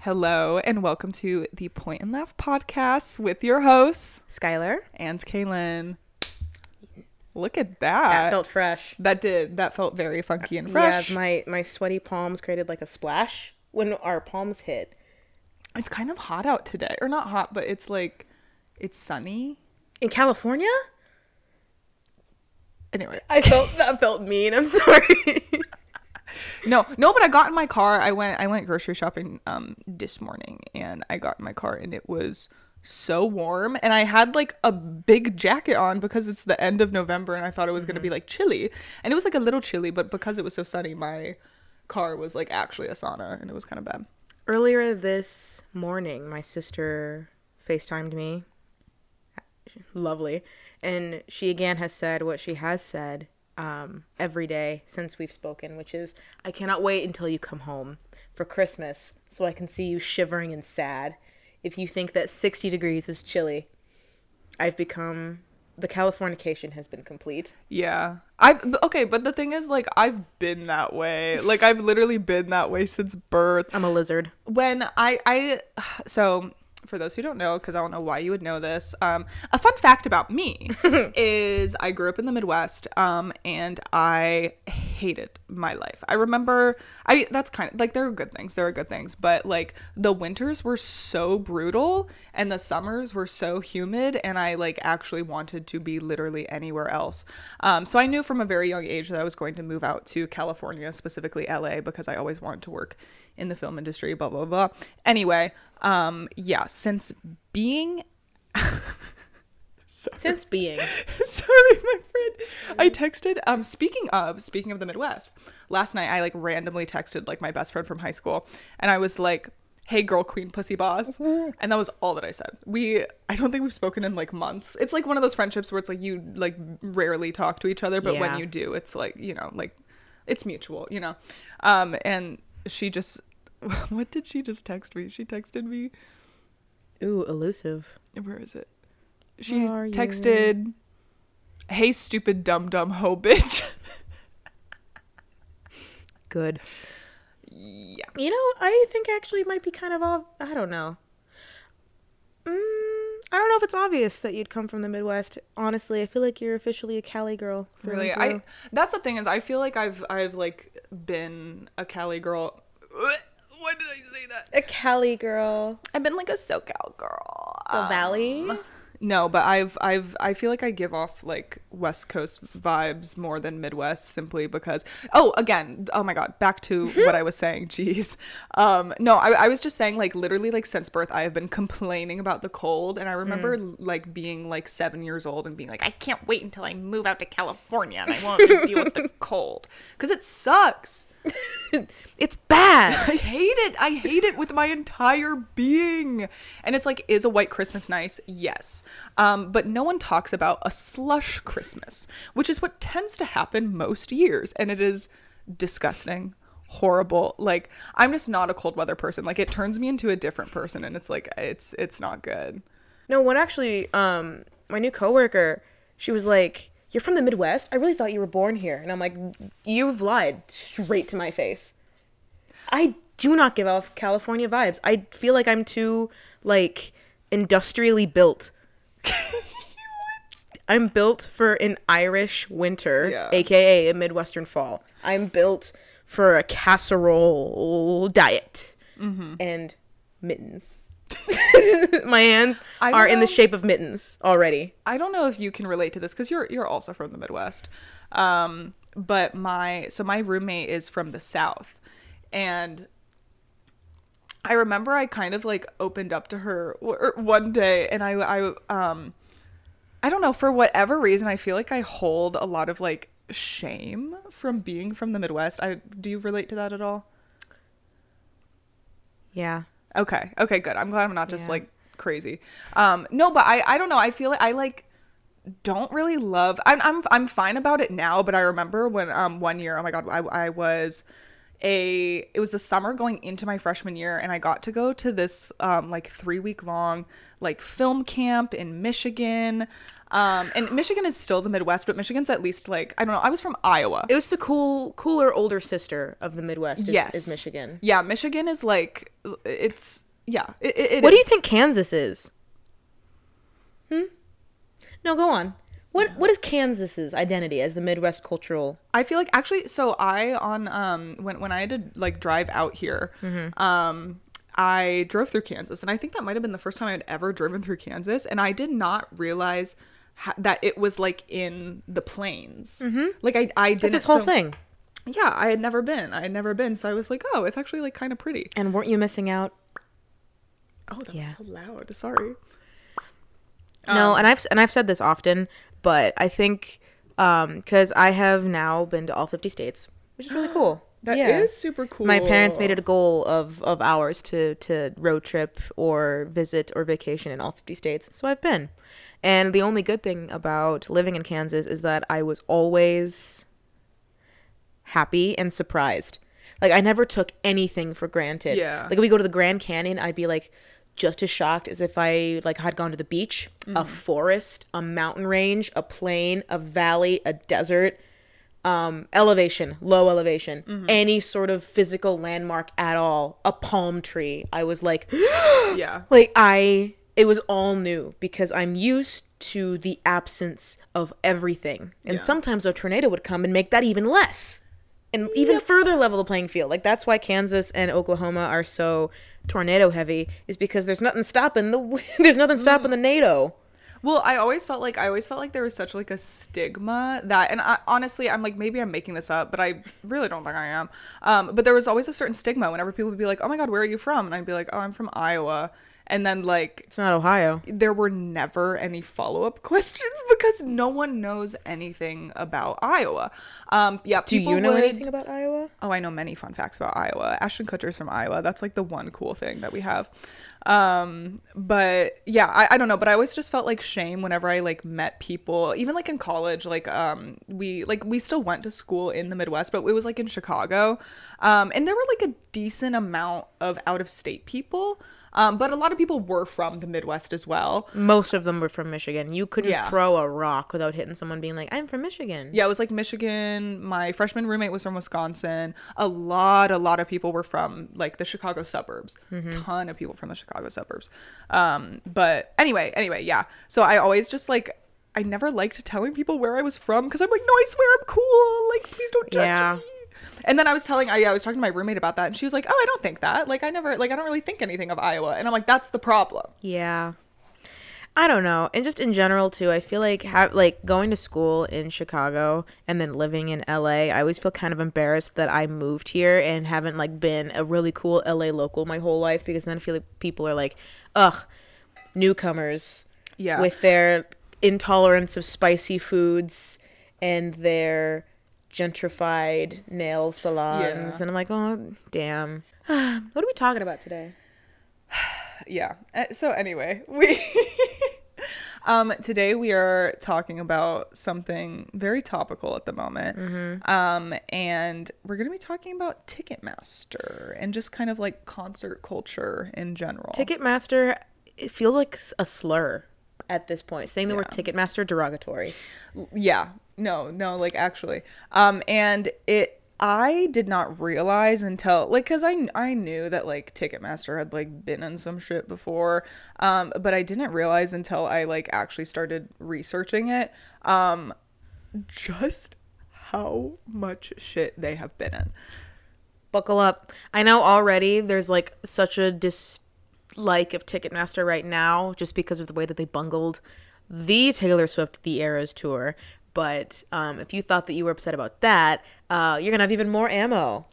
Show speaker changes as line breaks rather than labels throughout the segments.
Hello and welcome to the Point and Laugh podcast with your hosts,
Skyler.
and Kaylynne. Look at
That
that.
felt fresh.
That did. That felt very funky and fresh.
Yeah, my my sweaty palms created like a splash when our palms hit.
it's kind of hot out today. Or not hot, but it's like it's sunny.
In California?
Anyway.
I felt that felt mean. I'm sorry.
No, no, but I got in my car. I went I went grocery shopping um this morning and I got in my car and it was so warm and I had like a big jacket on because it's the end of November and I thought it was going to be like chilly. And it was like a little chilly, but because it was so sunny, my car was like actually a sauna and it was kind of bad.
Earlier this morning, my sister FaceTimed me. Lovely. And she again has said what she has said um, every day since we've spoken, which is, I cannot wait until you come home for Christmas so I can see you shivering and sad. If you think that 60 degrees is chilly, I've become. The Californication has been complete.
Yeah. I've okay, but the thing is like I've been that way. Like I've literally been that way since birth.
I'm a lizard.
when I I so for those who don't know, because I don't know why you would know this, um, a fun fact about me is I grew up in the Midwest, um, and I hated my life. I remember I that's kind of like there are good things, there are good things, but like the winters were so brutal and the summers were so humid, and I like actually wanted to be literally anywhere else. Um, so I knew from a very young age that I was going to move out to California, specifically LA, because I always wanted to work in the film industry, blah blah blah. Anyway, um, yeah, since being
Since being.
sorry, my friend, I texted. Um, speaking of speaking of the Midwest, last night I like randomly texted like my best friend from high school, and I was like. Hey girl queen pussy boss. And that was all that I said. We I don't think we've spoken in like months. It's like one of those friendships where it's like you like rarely talk to each other, but when you do, it's like, you know, like it's mutual, you know. Um and she just what did she just text me? She texted me
Ooh, elusive.
where is it? She
Are you?
texted, "Hey, stupid dumb dumb hoe bitch."
Good.
yeah,
You know, I think actually it might be kind of ob- I don't know. Mm, I don't know if it's obvious that you'd come from the Midwest. Honestly, I feel like you're officially a Cali girl.
really. I that's the thing is, I feel like I've I've like been a Cali girl. Why did I say that?
a Cali girl.
I've been like a SoCal girl.
The
Um,
Valley.
No, but I've I've I feel like I give off like West Coast vibes more than Midwest simply because oh again oh my god back to what I was saying jeez um no I, I was just saying like literally like since birth I have been complaining about the cold and I remember like being like seven years old and being like I can't wait until I move out to California and I won't deal with the cold because it sucks
It's bad.
I hate it. I hate it with my entire being. And it's like, is a white Christmas nice? Yes. Um, but no one talks about a slush Christmas, which is what tends to happen most years. And it is disgusting, horrible. Like, I'm just not a cold weather person. Like, it turns me into a different person. And it's like, it's, it's not good.
no, one actually, um, my new coworker, she was like, "You're from the Midwest. I really thought you were born here." And I'm like, "You've lied straight to my face." I do not give off California vibes. I feel like I'm too like industrially built. I'm built for an Irish winter,
Yeah.
aka a Midwestern fall. I'm built for a casserole diet
Mm-hmm.
and mittens. My hands are in the shape of mittens already.
I don't know if you can relate to this because you're you're also from the Midwest. Um, but my so my roommate is from the South, and I remember I kind of like opened up to her w- one day, and I I um I don't know for whatever reason I feel like I hold a lot of like shame from being from the Midwest. I do you relate to that at all?
Yeah.
Okay. Okay, good. I'm glad I'm not just
Yeah.
like crazy. Um no, but I I don't know. I feel like I like don't really love I'm I'm I'm fine about it now, but I remember when um one year, oh my god, I I was a it was the summer going into my freshman year and I got to go to this um like 3 week long like film camp in Michigan. Um, and Michigan is still the Midwest, but Michigan's at least like I don't know. I was from Iowa.
It was the cool, cooler older sister of the Midwest. Is,
yes,
is Michigan.
Yeah, Michigan is like it's yeah. It, it
what do you think Kansas is? Hmm. No, go on. What What is Kansas's identity as the Midwest cultural?
I feel like actually, so I on um when when I had to like drive out here,
Mm-hmm.
um. I drove through Kansas, and I think that might have been the first time I had ever driven through Kansas, and I did not realize ha- that it was like in the plains. Mm-hmm. Like I, I didn't.
That's its whole
so-
thing.
Yeah, I had never been. I had never been, so I was like, oh, it's actually like kind of pretty.
And weren't you missing out?
Oh, that
Yeah.
was so loud. Sorry.
no, and I've and I've said this often, but I think because I have now been to all fifty states, which is really cool.
That is
Yeah.
super cool.
My parents made it a goal of of ours to to road trip or visit or vacation in all 50 states. So I've been. And the only good thing about living in Kansas is that I was always happy and surprised. Like I never took anything for granted.
Yeah.
Like if we go to the Grand Canyon, I'd be like just as shocked as if I like had gone to the beach, a forest, a mountain range, a plain, a valley, a desert um, elevation, low elevation, any sort of physical landmark at all, a palm tree. I was like,
Yeah.
like I, it was all new because I'm used to the absence of everything. And
Yeah.
sometimes a tornado would come and make that even less and even further level the playing field. Like that's why Kansas and Oklahoma are so tornado heavy is because there's nothing stopping the, there's nothing stopping the NATO.
Well, I always felt like I always felt like there was such like a stigma that, and I, honestly, I'm like maybe I'm making this up, but I really don't think I am. Um, but there was always a certain stigma whenever people would be like, "Oh my God, where are you from?" and I'd be like, "Oh, I'm from Iowa," and then like
It's not Ohio.
there were never any follow up questions because no one knows anything about Iowa. Um, yeah,
Do
people
you know
would-
anything about Iowa?
Oh, I know many fun facts about Iowa. Ashton Kutcher's from Iowa. That's like the one cool thing that we have. Um, but yeah, I, I don't know, but I always just felt like shame whenever I like met people, even like in college, like um we like we still went to school in the Midwest, but it was like in Chicago. Um, and there were like a decent amount of out of state people. Um, but a lot of people were from the Midwest as well.
Most of them were from Michigan. You couldn't
Yeah.
throw a rock without hitting someone being like, I'm from Michigan.
Yeah, it was like Michigan. My freshman roommate was from Wisconsin. A lot, a lot of people were from like the Chicago suburbs. Ton of people from the Chicago suburbs. Um, but anyway, anyway, yeah. So I always just like I never liked telling people where I was from because I'm like, no, I swear I'm cool. Like, please don't judge
Yeah.
me. And then I was telling, I, I was talking to my roommate about that, and she was like, "Oh, I don't think that. Like, I never, like, I don't really think anything of Iowa." And I'm like, "That's the problem."
Yeah. I don't know. And just in general too, I feel like ha- like going to school in Chicago and then living in LA, I always feel kind of embarrassed that I moved here and haven't like been a really cool LA local my whole life because then I feel like people are like, "Ugh, newcomers."
Yeah.
With their intolerance of spicy foods and their gentrified nail salons
Yeah.
and I'm like, "Oh, damn." what are we talking about today?
yeah. Uh, So anyway, we um today we are talking about something very topical at the moment. Um and we're going to be talking about Ticketmaster and just kind of like concert culture in general.
Ticketmaster, it feels like a slur at this point. Saying the word Ticketmaster derogatory.
yeah. No, no, like actually. Um and it I did not realize until like cuz I I knew that like Ticketmaster had like been in some shit before. Um but I didn't realize until I like actually started researching it um just how much shit they have been in.
Buckle up. I know already there's like such a dislike of Ticketmaster right now just because of the way that they bungled the Taylor Swift The Eras tour. But um, if you thought that you were upset about that, uh, you're gonna have even more ammo.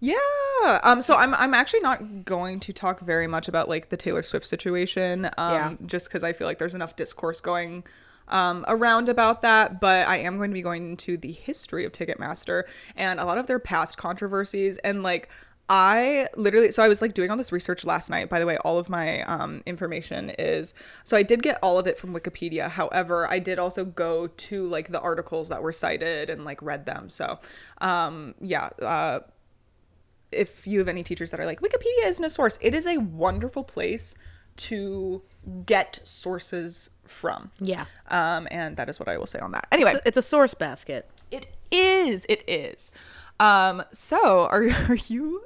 Yeah. Um. So I'm I'm actually not going to talk very much about like the Taylor Swift situation. Um.
Yeah.
Just because I feel like there's enough discourse going um around about that but i am going to be going into the history of ticketmaster and a lot of their past controversies and like I literally so I was like doing all this research last night. By the way, all of my um, information is so I did get all of it from Wikipedia. However, I did also go to like the articles that were cited and like read them. So um, yeah, uh, if you have any teachers that are like Wikipedia isn't a source, it is a wonderful place to get sources from.
Yeah.
Um, and that is what I will say on that. Anyway,
It's a, it's a source basket.
it is. It is. Um, so are are you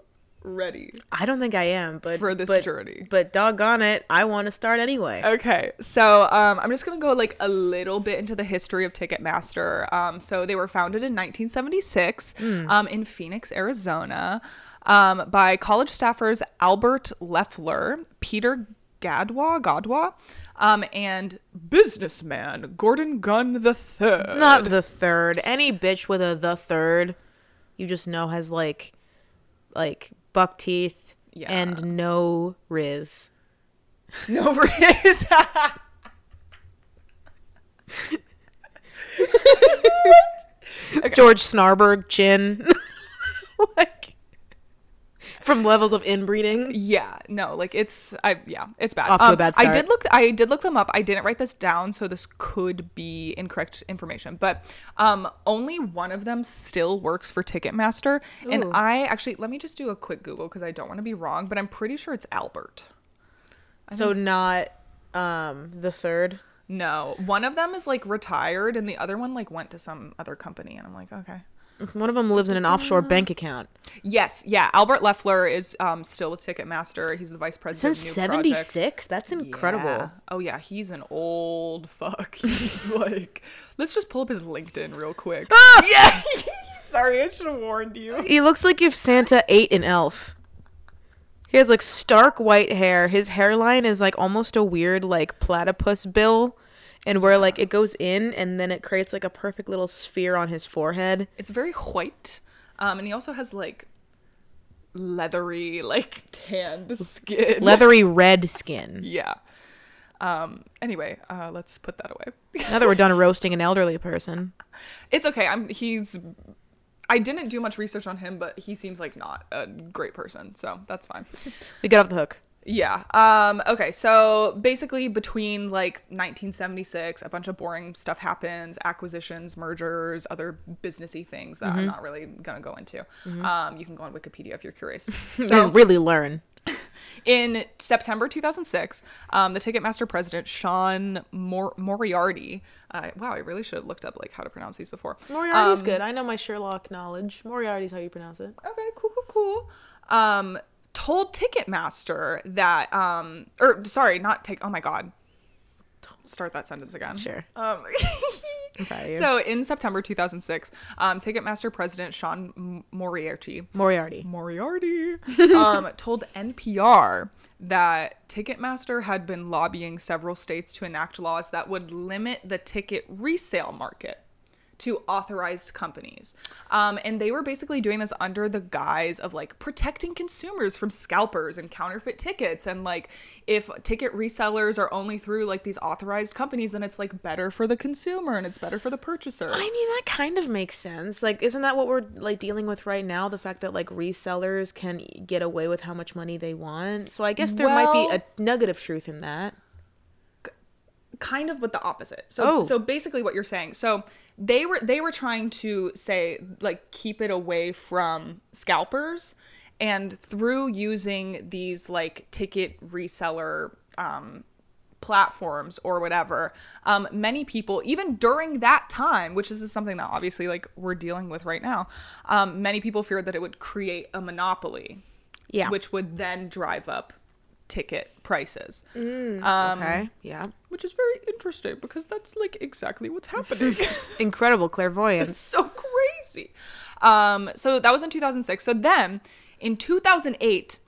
ready?
I don't think I am, but
For this
but,
journey.
But doggone it, I want to start anyway.
Okay, so um, I'm just gonna go like a little bit into the history of Ticketmaster. Um, so they were founded in 1976 um, in Phoenix, Arizona, um, by college staffers Albert Leffler, Peter Gadwa, Godwa, um, and businessman Gordon Gunn the Third.
Not the third. Any bitch with a the third, you just know has like, like buck teeth
Yeah.
and no riz.
No, Riz.
George Snarberg chin, like from levels of inbreeding.
Yeah, no, like it's I yeah, it's bad.
Off to a
Um,
bad
I did look I did look them up. I didn't write this down, so this could be incorrect information. But um only one of them still works for Ticketmaster. And I actually let me just do a quick Google because I don't want to be wrong, but I'm pretty sure it's Albert.
So not um the third.
No, one of them is like retired and the other one like went to some other company and I'm like, okay.
One of them lives in an offshore bank account.
Yes, yeah. Albert Leffler is um still with Ticketmaster. He's the vice president
Since seventy six, that's incredible.
Yeah. Oh yeah, he's an old fuck. He's like, let's just pull up his LinkedIn real quick. yeah. Sorry, I should have warned you.
He looks like if Santa ate an elf. He has like stark white hair. His hairline is like almost a weird like platypus bill, and where like it goes in and then it creates like a perfect little sphere on his forehead.
It's very white, um, and he also has like leathery, like tanned skin.
Leathery red skin.
Yeah. Um. Anyway, uh, let's put that away.
Now that we're done roasting an elderly person,
it's okay. I'm. He's. I didn't do much research on him, but he seems like not a great person, so that's fine.
we get off the hook.
Yeah. Um, okay. So basically, between like 1976, a bunch of boring stuff happens: acquisitions, mergers, other businessy things that I'm not really gonna go into. Um, you can go on Wikipedia if you're curious.
So
So
really learn.
in September 2006, um, the Ticketmaster president Sean Mor- Moriarty. Uh, wow, I really should have looked up like how to pronounce these before.
Moriarty's
Um,
good. I know my Sherlock knowledge. Moriarty's how you pronounce it.
okay, cool, cool, cool. Um, told Ticketmaster that, um, or sorry, not take. Oh my god, start that sentence again.
Sure.
Um,
proud of you.
so in September 2006, um, Ticketmaster president Sean Moriarty
Moriarty.
Moriarty um, told NPR that Ticketmaster had been lobbying several states to enact laws that would limit the ticket resale market to authorized companies. Um, and they were basically doing this under the guise of like protecting consumers from scalpers and counterfeit tickets. And like if ticket resellers are only through like these authorized companies, then it's like better for the consumer and it's better for the purchaser.
I mean, that kind of makes sense. Like, isn't that what we're like dealing with right now? The fact that like resellers can get away with how much money they want. So I guess there might be a nugget of truth in that.
Kind of but the opposite so
Oh.
so basically what you're saying so they were they were trying to say like keep it away from scalpers and through using these like ticket reseller um platforms or whatever um many people even during that time which is something that obviously like we're dealing with right now um many people feared that it would create a monopoly
Yeah.
which would then drive up ticket prices
okay. Yeah.
which is very interesting because that's like exactly what's happening.
Incredible clairvoyance.
so crazy. Um, so that was in 2006. So then in 2008,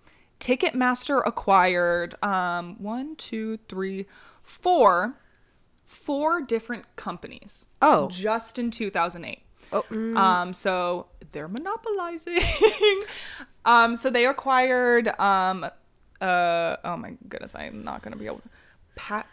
Ticketmaster acquired um, one, two, three, four, four different companies.
Oh.
just in 2008.
Oh, mm,
Um, so they're monopolizing. um, so they acquired. Um, uh, oh my goodness, I'm not gonna be able. Pat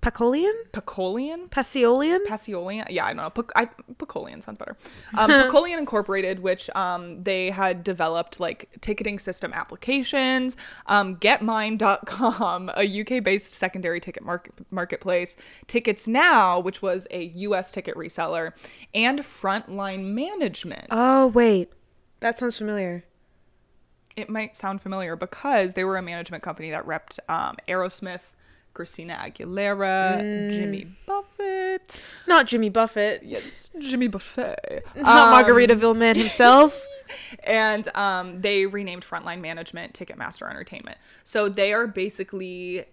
Pacolian?
Pacolian.
Paciolian?
Paciolian. Yeah, I don't know. Pac- I, Pacolian sounds better. Um, Pacolian Incorporated, which um, they had developed like ticketing system applications, um, GetMeIn.com, a UK based secondary ticket market- marketplace, Tickets Now, which was a US ticket reseller, and Frontline Management.
oh, wait. That sounds familiar.
It might sound familiar because they were a management company that repped um, Aerosmith, Christina Aguilera, Jimmy Buffett.
Not Jimmy Buffett.
Yes, Jimmy Buffett.
Not
Um,
Margaritaville man himself.
and um, they renamed Frontline Management Ticketmaster Entertainment. So they are basically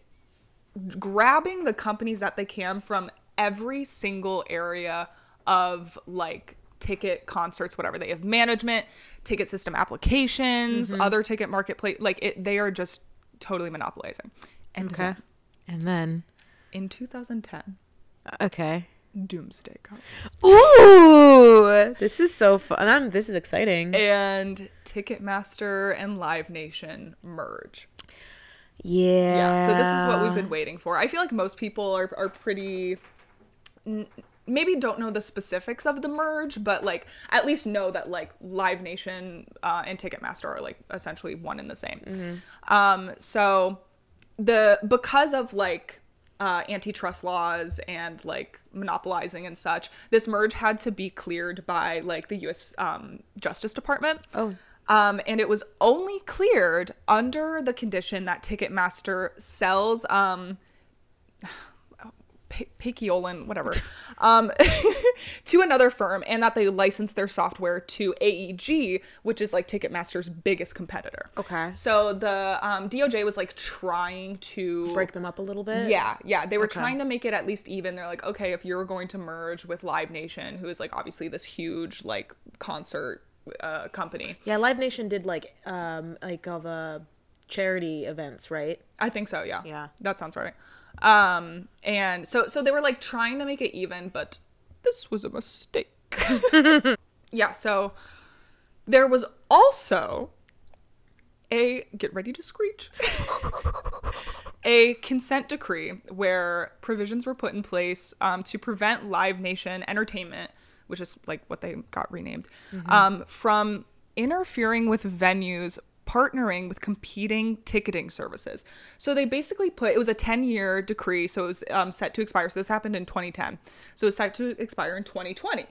grabbing the companies that they can from every single area of like ticket concerts whatever they have management ticket system applications mm-hmm. other ticket marketplace like it they are just totally monopolizing and
Okay.
then
And then.
in 2010 uh,
Okay.
doomsday comes
Ooh, this is so fun. I'm, this is exciting.
and ticketmaster and live nation merge
yeah.
yeah so this is what we've been waiting for i feel like most people are, are pretty maybe don't know the specifics of the merge but like at least know that like live nation uh, and ticketmaster are like essentially one and the same. Um so the because of like uh, antitrust laws and like monopolizing and such this merge had to be cleared by like the us um, justice department.
Oh.
um, and it was only cleared under the condition that Ticketmaster sells um, P- whatever, um, to another firm, and that they license their software to AEG, which is like Ticketmaster's biggest competitor.
Okay.
So the um, DOJ was like trying to
break them up a little bit.
yeah, yeah. They were trying to make it at least even. They're like, okay, if you're going to merge with Live Nation, who is like obviously this huge like concert uh, company.
Yeah. Live Nation did like um like all the charity events, right?
I think so, yeah.
Yeah.
That sounds right. Um and so so they were like trying to make it even, but this was a mistake. yeah, so there was also a get ready to screech. a consent decree where provisions were put in place um, to prevent Live Nation Entertainment, which is like what they got renamed, um, from interfering with venues partnering with competing ticketing services. So they basically put it was a 10 year decree, so it was um, set to expire. So this happened in 2010. So it's set to expire in 2020.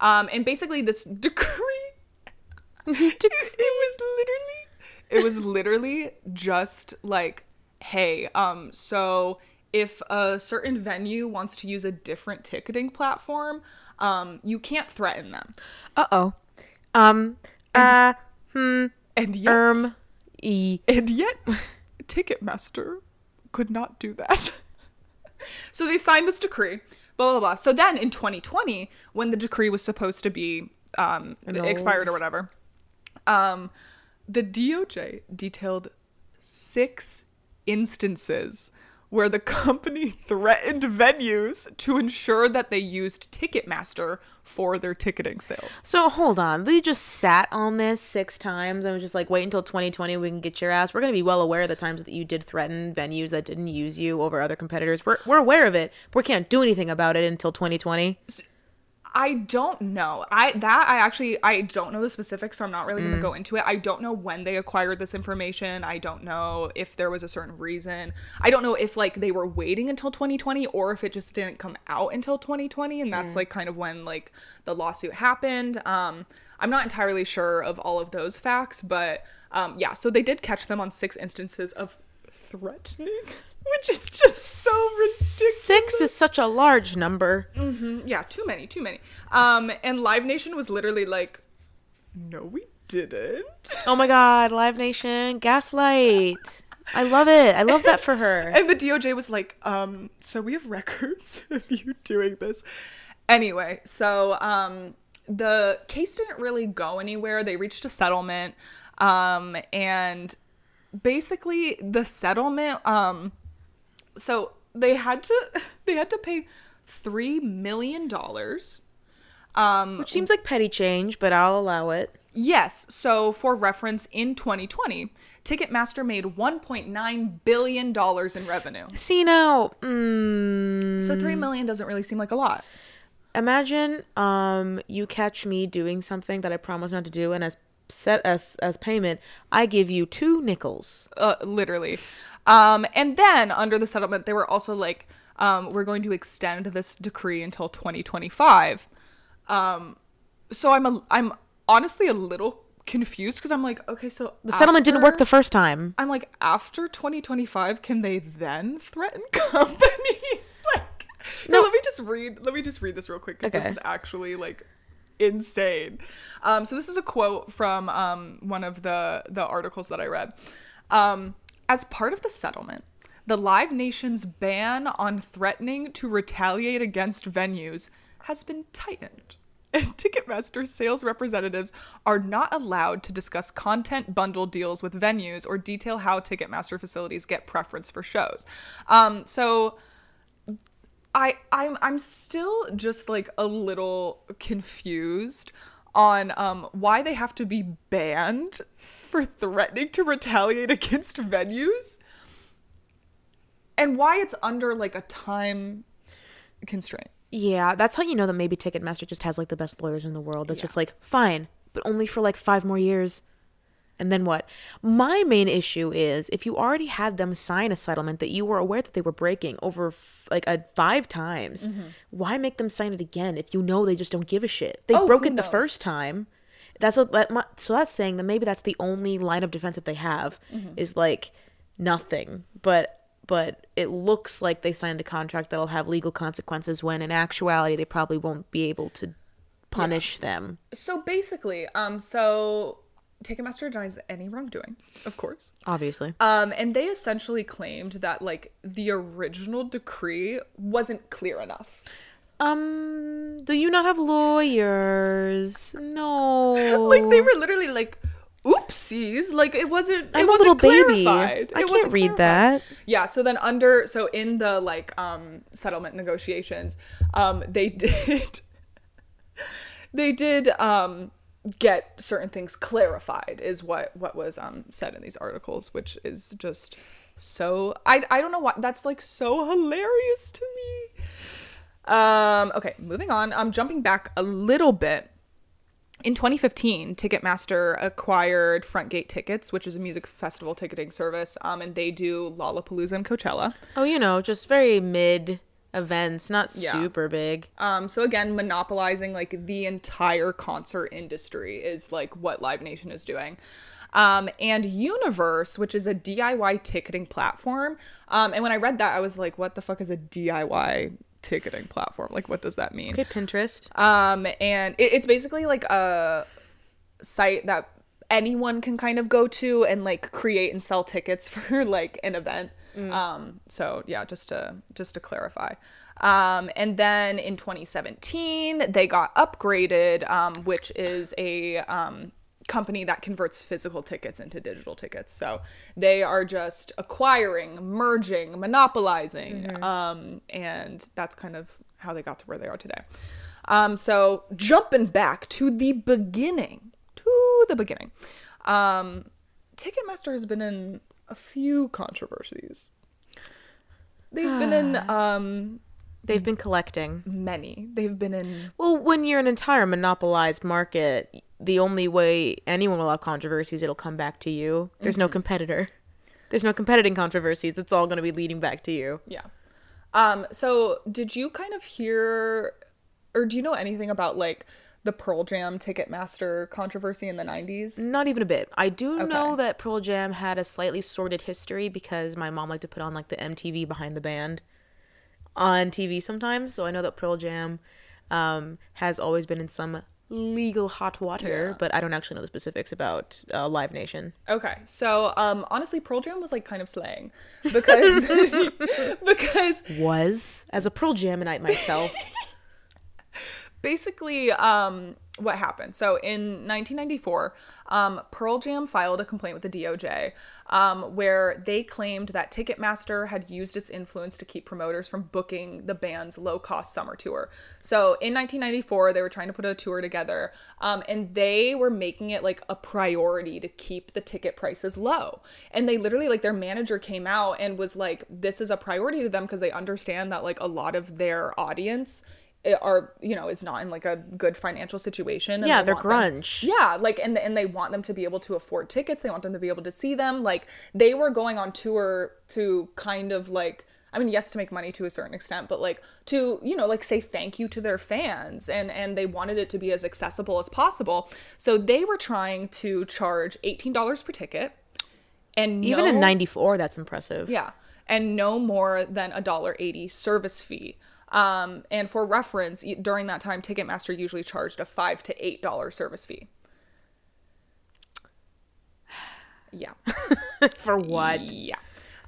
Um, and basically, this decree, it, it was literally, it was literally just like, hey, um, so if a certain venue wants to use a different ticketing platform, um, you can't threaten them.
Uh oh. Um. Uh. Hmm.
And yet,
Um. E.
and yet, Ticketmaster could not do that. so they signed this decree, blah blah blah. So then in 2020, when the decree was supposed to be um, expired or whatever, um, the DOJ detailed six instances where the company threatened venues to ensure that they used Ticketmaster for their ticketing sales.
So hold on. They just sat on this six times and was just like, wait until 2020, we can get your ass. We're gonna be well aware of the times that you did threaten venues that didn't use you over other competitors. We're we're aware of it, but we can't do anything about it until 2020.
I don't know. I that I actually I don't know the specifics, so I'm not really going to go into it. I don't know when they acquired this information. I don't know if there was a certain reason. I don't know if like they were waiting until 2020 or if it just didn't come out until 2020 and that's like kind of when like the lawsuit happened. Um I'm not entirely sure of all of those facts, but um yeah, so they did catch them on six instances of threatening, which is just so ridiculous.
Six is such a large number. Mhm.
Yeah, too many, too many. Um, and Live Nation was literally like, "No, we didn't."
Oh my God, Live Nation, gaslight. I love it. I love that for her.
And the DOJ was like, "Um, so we have records of you doing this." Anyway, so um, the case didn't really go anywhere. They reached a settlement, um, and basically the settlement, um, so they had to they had to pay three million dollars. Um,
Which seems like petty change, but I'll allow it.
Yes. So, for reference, in 2020, Ticketmaster made 1.9 billion dollars in revenue.
See now, mm,
So, three million doesn't really seem like a lot.
imagine um you catch me doing something that I promise not to do, and as set as as payment, I give you two nickels.
Uh, literally. Um, and then under the settlement, they were also like, um, we're going to extend this decree until 2025. Um, so I'm a, I'm honestly a little confused because I'm like, okay, so
The settlement didn't work the first time.
I'm like, after 2025, can they then threaten companies? like, no.
No.
Let me just read. Let me just read this real quick because this is actually like insane. Um, so this is a quote from um, one of the the articles that I read. Um, as part of the settlement, the Live Nation's ban on threatening to retaliate against venues has been tightened. And Ticketmaster sales representatives are not allowed to discuss content bundle deals with venues or detail how Ticketmaster facilities get preference for shows. Um, so I I'm I'm still just like a little confused on um why they have to be banned for threatening to retaliate against venues and why it's under like a time constraint.
Yeah, that's how you know that maybe Ticketmaster just has like the best lawyers in the world. That's just like, fine, but only for like five more years. And then what? My main issue is if you already had them sign a settlement that you were aware that they were breaking over f- like a five times,
Mm-hmm.
why make them sign it again if you know they just don't give a shit? They
Oh,
broke it the
knows?
first time. That's what that, mu- so that's saying that maybe that's the only line of defense that they have
Mm-hmm.
is like nothing. But but it looks like they signed a contract that'll have legal consequences when in actuality they probably won't be able to punish them.
So basically, um so Ticketmaster denies any wrongdoing, of course.
Obviously.
Um, and they essentially claimed that like the original decree wasn't clear enough.
Um, do you not have lawyers? No.
Like they were literally like, "Oopsies!" Like it wasn't.
I'm
it
a
wasn't
little baby. I
It
can't read
clarified.
that.
Yeah. So then under so in the like um settlement negotiations, um they did they did um get certain things clarified is what what was um said in these articles, which is just so I I don't know why that's like so hilarious to me. Um, okay, moving on. I'm jumping back a little bit. In 2015, Ticketmaster acquired Frontgate Tickets, which is a music festival ticketing service, um, and they do Lollapalooza and Coachella.
Oh, you know, just very mid events, not
Yeah.
super big.
Um, so again, monopolizing like the entire concert industry is like what Live Nation is doing. Um, and Universe, which is a DIY ticketing platform. Um, and when I read that, I was like, what the fuck is a DIY ticketing platform? Like, what does that mean?
Okay, Pinterest.
Um, and it, it's basically like a site that anyone can kind of go to and like create and sell tickets for like an event. Um, so yeah, just to just to clarify. Um, and then in 2017, they got upgraded, um, which is a um, company that converts physical tickets into digital tickets. So they are just acquiring, merging, monopolizing, um, and that's kind of how they got to where they are today. Um, so jumping back to the beginning, the beginning, um, Ticketmaster has been in a few controversies. They've been in um,
They've been collecting.
many. They've been in
Well, when you're an entire monopolized market, the only way anyone will have controversies, it'll come back to you. There's no competitor. There's no competing controversies. It's all going to be leading back to you.
Yeah. Um, so did you kind of hear or do you know anything about like the Pearl Jam Ticketmaster controversy in the 90s?
Not even a bit. I do know that Pearl Jam had a slightly sordid history because my mom liked to put on like the MTV behind the band on TV sometimes. So I know that Pearl Jam um, has always been in some legal hot water,
Yeah.
but I don't actually know the specifics about uh, Live Nation.
Okay. So um honestly Pearl Jam was like kind of slaying because because
Was as a Pearl Jamonite myself.
basically um what happened. So in 1994 um, pearl jam filed a complaint with the doj um, where they claimed that ticketmaster had used its influence to keep promoters from booking the band's low-cost summer tour. So in 1994 they were trying to put a tour together um, and they were making it like a priority to keep the ticket prices low. And they literally like their manager came out and was like this is a priority to them because they understand that like a lot of their audience are you know is not in like a good financial situation
Yeah,
they
they're
want them-
grunge.
yeah like and and they want them to be able to afford tickets they want them to be able to see them like they were going on tour to kind of like I mean, yes, to make money to a certain extent, but like to, you know, like say thank you to their fans and and they wanted it to be as accessible as possible. So they were trying to charge $18 per ticket and
Even
no-
in 94, that's impressive.
yeah, and no more than a dollar eighty service fee. Um, and for reference, during that time, Ticketmaster usually charged a five to eight dollar service fee. Yeah.
For what?
Yeah.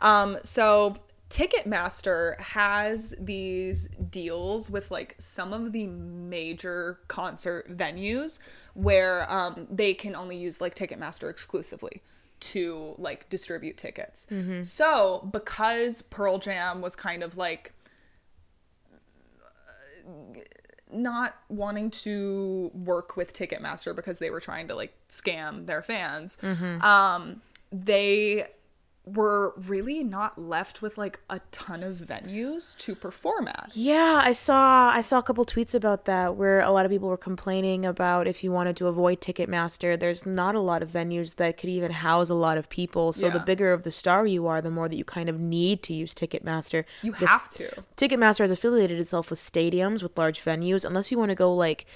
Um, so Ticketmaster has these deals with like some of the major concert venues where um, they can only use like Ticketmaster exclusively to like distribute tickets. So because Pearl Jam was kind of like not wanting to work with Ticketmaster because they were trying to like scam their fans. Um, they were really not left with like a ton of venues to perform at.
Yeah, I saw I saw a couple tweets about that where a lot of people were complaining about if you wanted to avoid Ticketmaster, there's not a lot of venues that could even house a lot of people. So the bigger of the star you are, the more that you kind of need to use Ticketmaster.
You
Because
have to.
Ticketmaster has affiliated itself with stadiums with large venues, unless you want to go like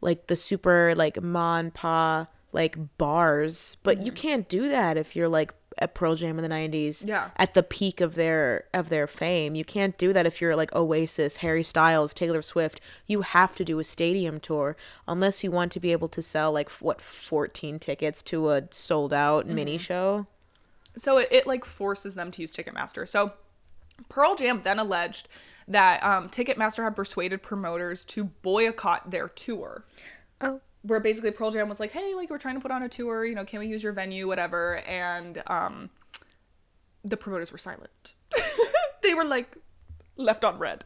like the super like mon pa like bars, but
Mm-hmm.
you can't do that if you're like at Pearl Jam in the 90s
Yeah.
at the peak of their of their fame. You can't do that if you're like Oasis, Harry Styles, Taylor Swift. You have to do a stadium tour unless you want to be able to sell like what 14 tickets to a sold out
Mm-hmm.
mini show.
So it, it like forces them to use Ticketmaster. So Pearl Jam then alleged that um, Ticketmaster had persuaded promoters to boycott their tour.
Oh.
Where basically Pearl Jam was like, "Hey, like we're trying to put on a tour, you know, can we use your venue, whatever?" And um, the promoters were silent. they were like left on red.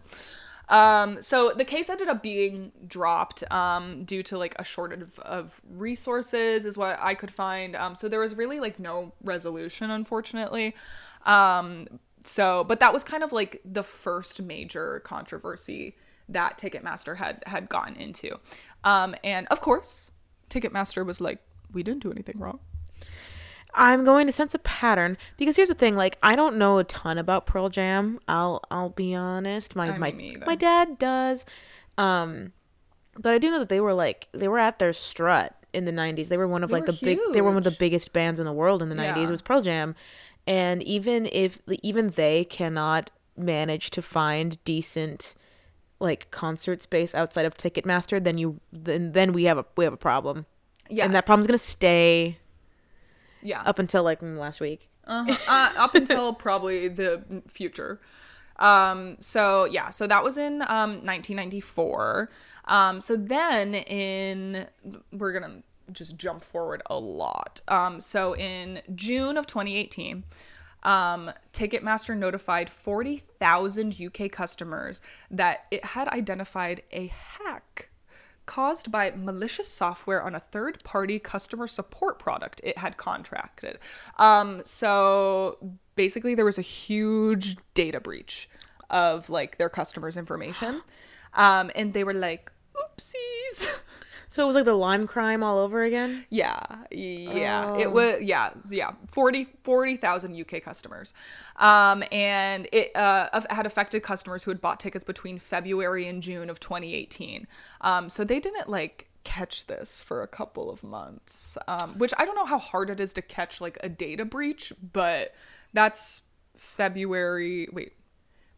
Um, so the case ended up being dropped um, due to like a shortage of, of resources, is what I could find. Um, so there was really like no resolution, unfortunately. Um, so, but that was kind of like the first major controversy that Ticketmaster had had gotten into. Um, and of course, Ticketmaster was like, "We didn't do anything wrong."
I'm going to sense a pattern because here's the thing: like I don't know a ton about Pearl Jam. I'll I'll be honest. My
I
my my dad does, um, but I do know that they were like they were at their strut in the '90s. They were one of
They
like the big. They were one of the biggest bands in the world in the '90s.
Yeah.
It was Pearl Jam, and even if even they cannot manage to find decent like concert space outside of Ticketmaster, then you then then we have a we have a problem.
Yeah,
And that problem's gonna stay
yeah,
up until like last week.
uh-huh. uh, up until probably the future. Um, so yeah, so that was in um, 1994. Um, so then in we're gonna just jump forward a lot. Um, so in June of 2018. Um, Ticketmaster notified 40,000 UK customers that it had identified a hack caused by malicious software on a third party customer support product it had contracted. Um, so basically, there was a huge data breach of like their customers' information. Um, and they were like, oopsies.
So it was like the lime crime all over again.
Yeah, yeah.
Oh.
It was yeah, yeah. 40 40,000 UK customers. Um and it uh had affected customers who had bought tickets between February and June of 2018. Um so they didn't like catch this for a couple of months. Um which I don't know how hard it is to catch like a data breach, but that's February, wait.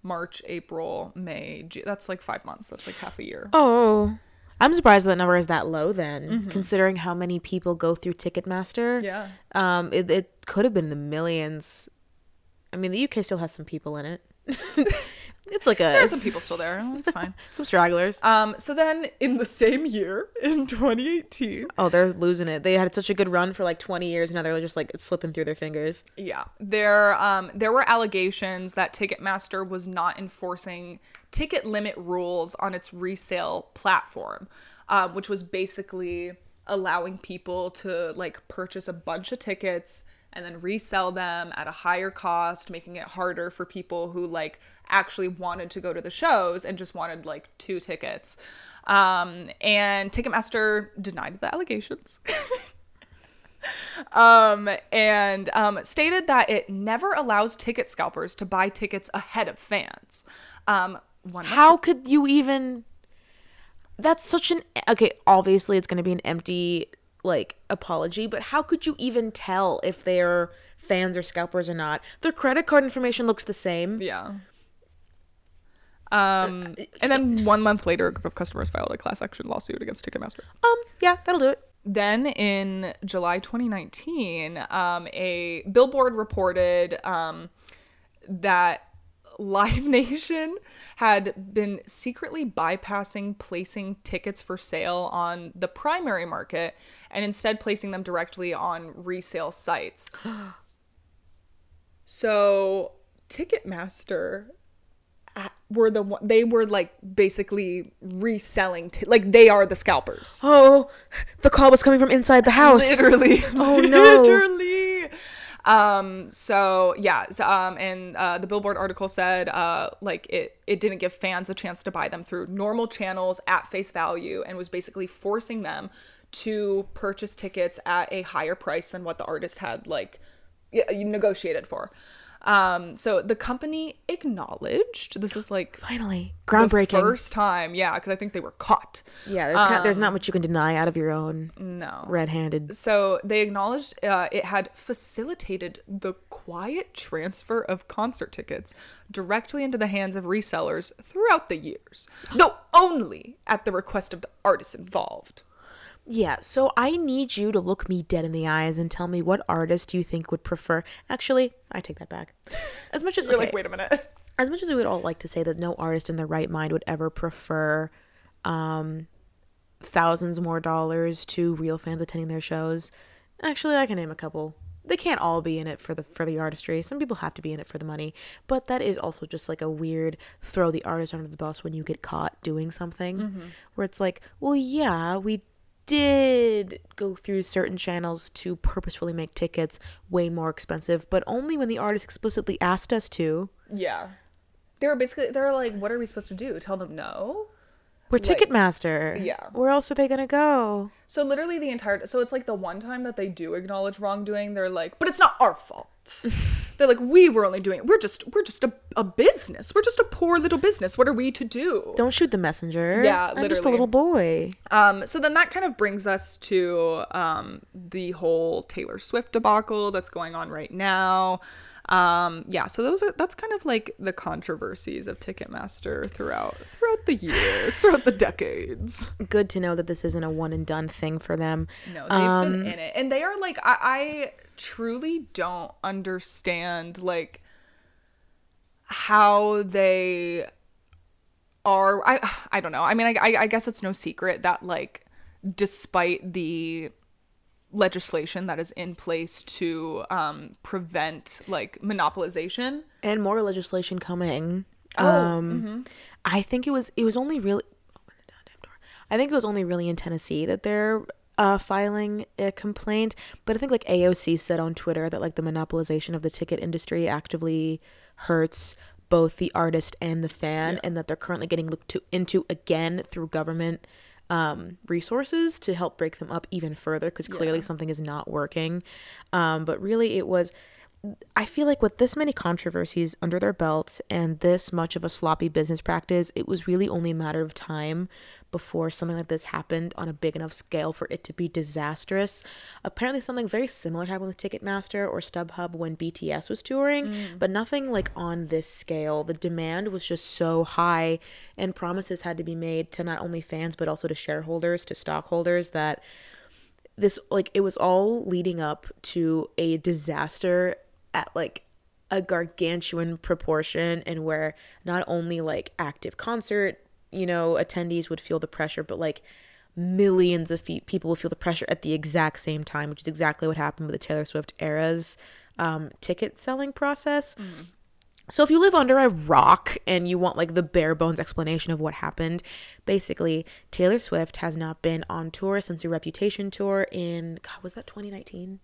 March, April, May. Ju- That's like 5 months. That's like half a year.
Oh, I'm surprised that number is that low. Then, considering how many people go through Ticketmaster,
Yeah.
um, it, it could have been the millions. I mean, the UK still has some people in it. it's like a
There's some people still there. It's fine.
some stragglers.
Um, so then in the same year, in 2018,
Oh, they're losing it. They had such a good run for like 20 years, and now they're just like it's slipping through their fingers.
yeah, there um there were allegations that Ticketmaster was not enforcing ticket limit rules on its resale platform, um, which was basically allowing people to like purchase a bunch of tickets and then resell them at a higher cost, making it harder for people who like actually wanted to go to the shows and just wanted like two tickets. Um, and Ticketmaster denied the allegations. um, and um, stated that it never allows ticket scalpers to buy tickets ahead of fans. Um, one
How could you even? That's such an okay. Obviously, it's going to be an empty like apology, but how could you even tell if they're fans or scalpers or not? Their credit card information looks the same.
Yeah. Um, and then one month later, a group of customers filed a class action lawsuit against Ticketmaster.
Um, yeah, that'll do it.
Then in July 2019, um, a billboard reported um, that Live Nation had been secretly bypassing placing tickets for sale on the primary market and instead placing them directly on resale sites. so Ticketmaster were the one they were like basically reselling t- like they are the scalpers
Oh, the call was coming from inside the house.
literally
Oh, no.
literally um so yeah so, um and uh the billboard article said uh like it it didn't give fans a chance to buy them through normal channels at face value and was basically forcing them to purchase tickets at a higher price than what the artist had like y- negotiated for um so the company acknowledged this is like
Finally,
the
groundbreaking.
first time yeah because i think they were caught
yeah, there's not, there's not much you can deny out of your own
no
red-handed.
so they acknowledged uh, it had facilitated the quiet transfer of concert tickets directly into the hands of resellers throughout the years, though only at the request of the artists involved.
Yeah, so I need you to look me dead in the eyes and tell me what artist you think would prefer. Actually, I take that back. As much as
You're
okay,
like, wait a minute.
as much as we would all like to say that no artist in their right mind would ever prefer um thousands more dollars to real fans attending their shows actually i can name a couple they can't all be in it for the for the artistry some people have to be in it for the money but that is also just like a weird throw the artist under the bus when you get caught doing something where it's like well yeah we did go through certain channels to purposefully make tickets way more expensive but only when the artist explicitly asked us to
Yeah. They were basically, they were like, what are we supposed to do? Tell them no?
We're
Like-
Ticketmaster.
Yeah.
Where else are they gonna go?
So literally the entire so it's like the one time that they do acknowledge wrongdoing, they're like, but it's not our fault. They're like, we were only doing it. We're just we're just a, a business. We're just a poor little business. What are we to do?
Don't shoot the messenger.
Yeah,
I'm just a little boy.
Um, so then that kind of brings us to um, the whole Taylor Swift debacle that's going on right now. Um, yeah, so those are that's kind of like the controversies of Ticketmaster throughout throughout the years, throughout the decades.
Good to know that this isn't a one and done thing for them.
No, they've been in it, and they are like I, I truly don't understand like how they are. I I don't know. I mean, I I, I guess it's no secret that like despite the legislation that is in place to um prevent like monopolization
And more legislation coming.
Oh,
um I think it was it was only really open the goddamn door. I think it was only really in Tennessee that they're uh, filing a complaint. But I think like AOC said on Twitter that like the monopolization of the ticket industry actively hurts both the artist and the fan, and that they're currently getting looked to into again through government um, resources to help break them up even further because clearly something is not working. Um, but really, it was. I feel like with this many controversies under their belt and this much of a sloppy business practice, it was really only a matter of time before something like this happened on a big enough scale for it to be disastrous. Apparently, something very similar happened with Ticketmaster or StubHub when BTS was touring, mm. but nothing like on this scale. The demand was just so high, and promises had to be made to not only fans but also to shareholders, to stockholders that this like it was all leading up to a disaster at like a gargantuan proportion and where not only like active concert you know attendees would feel the pressure but like millions of feet, people would feel the pressure at the exact same time which is exactly what happened with the taylor swift era's um, ticket selling process so if you live under a rock and you want like the bare bones explanation of what happened, basically Taylor Swift has not been on tour since her Reputation tour in God was that 2019?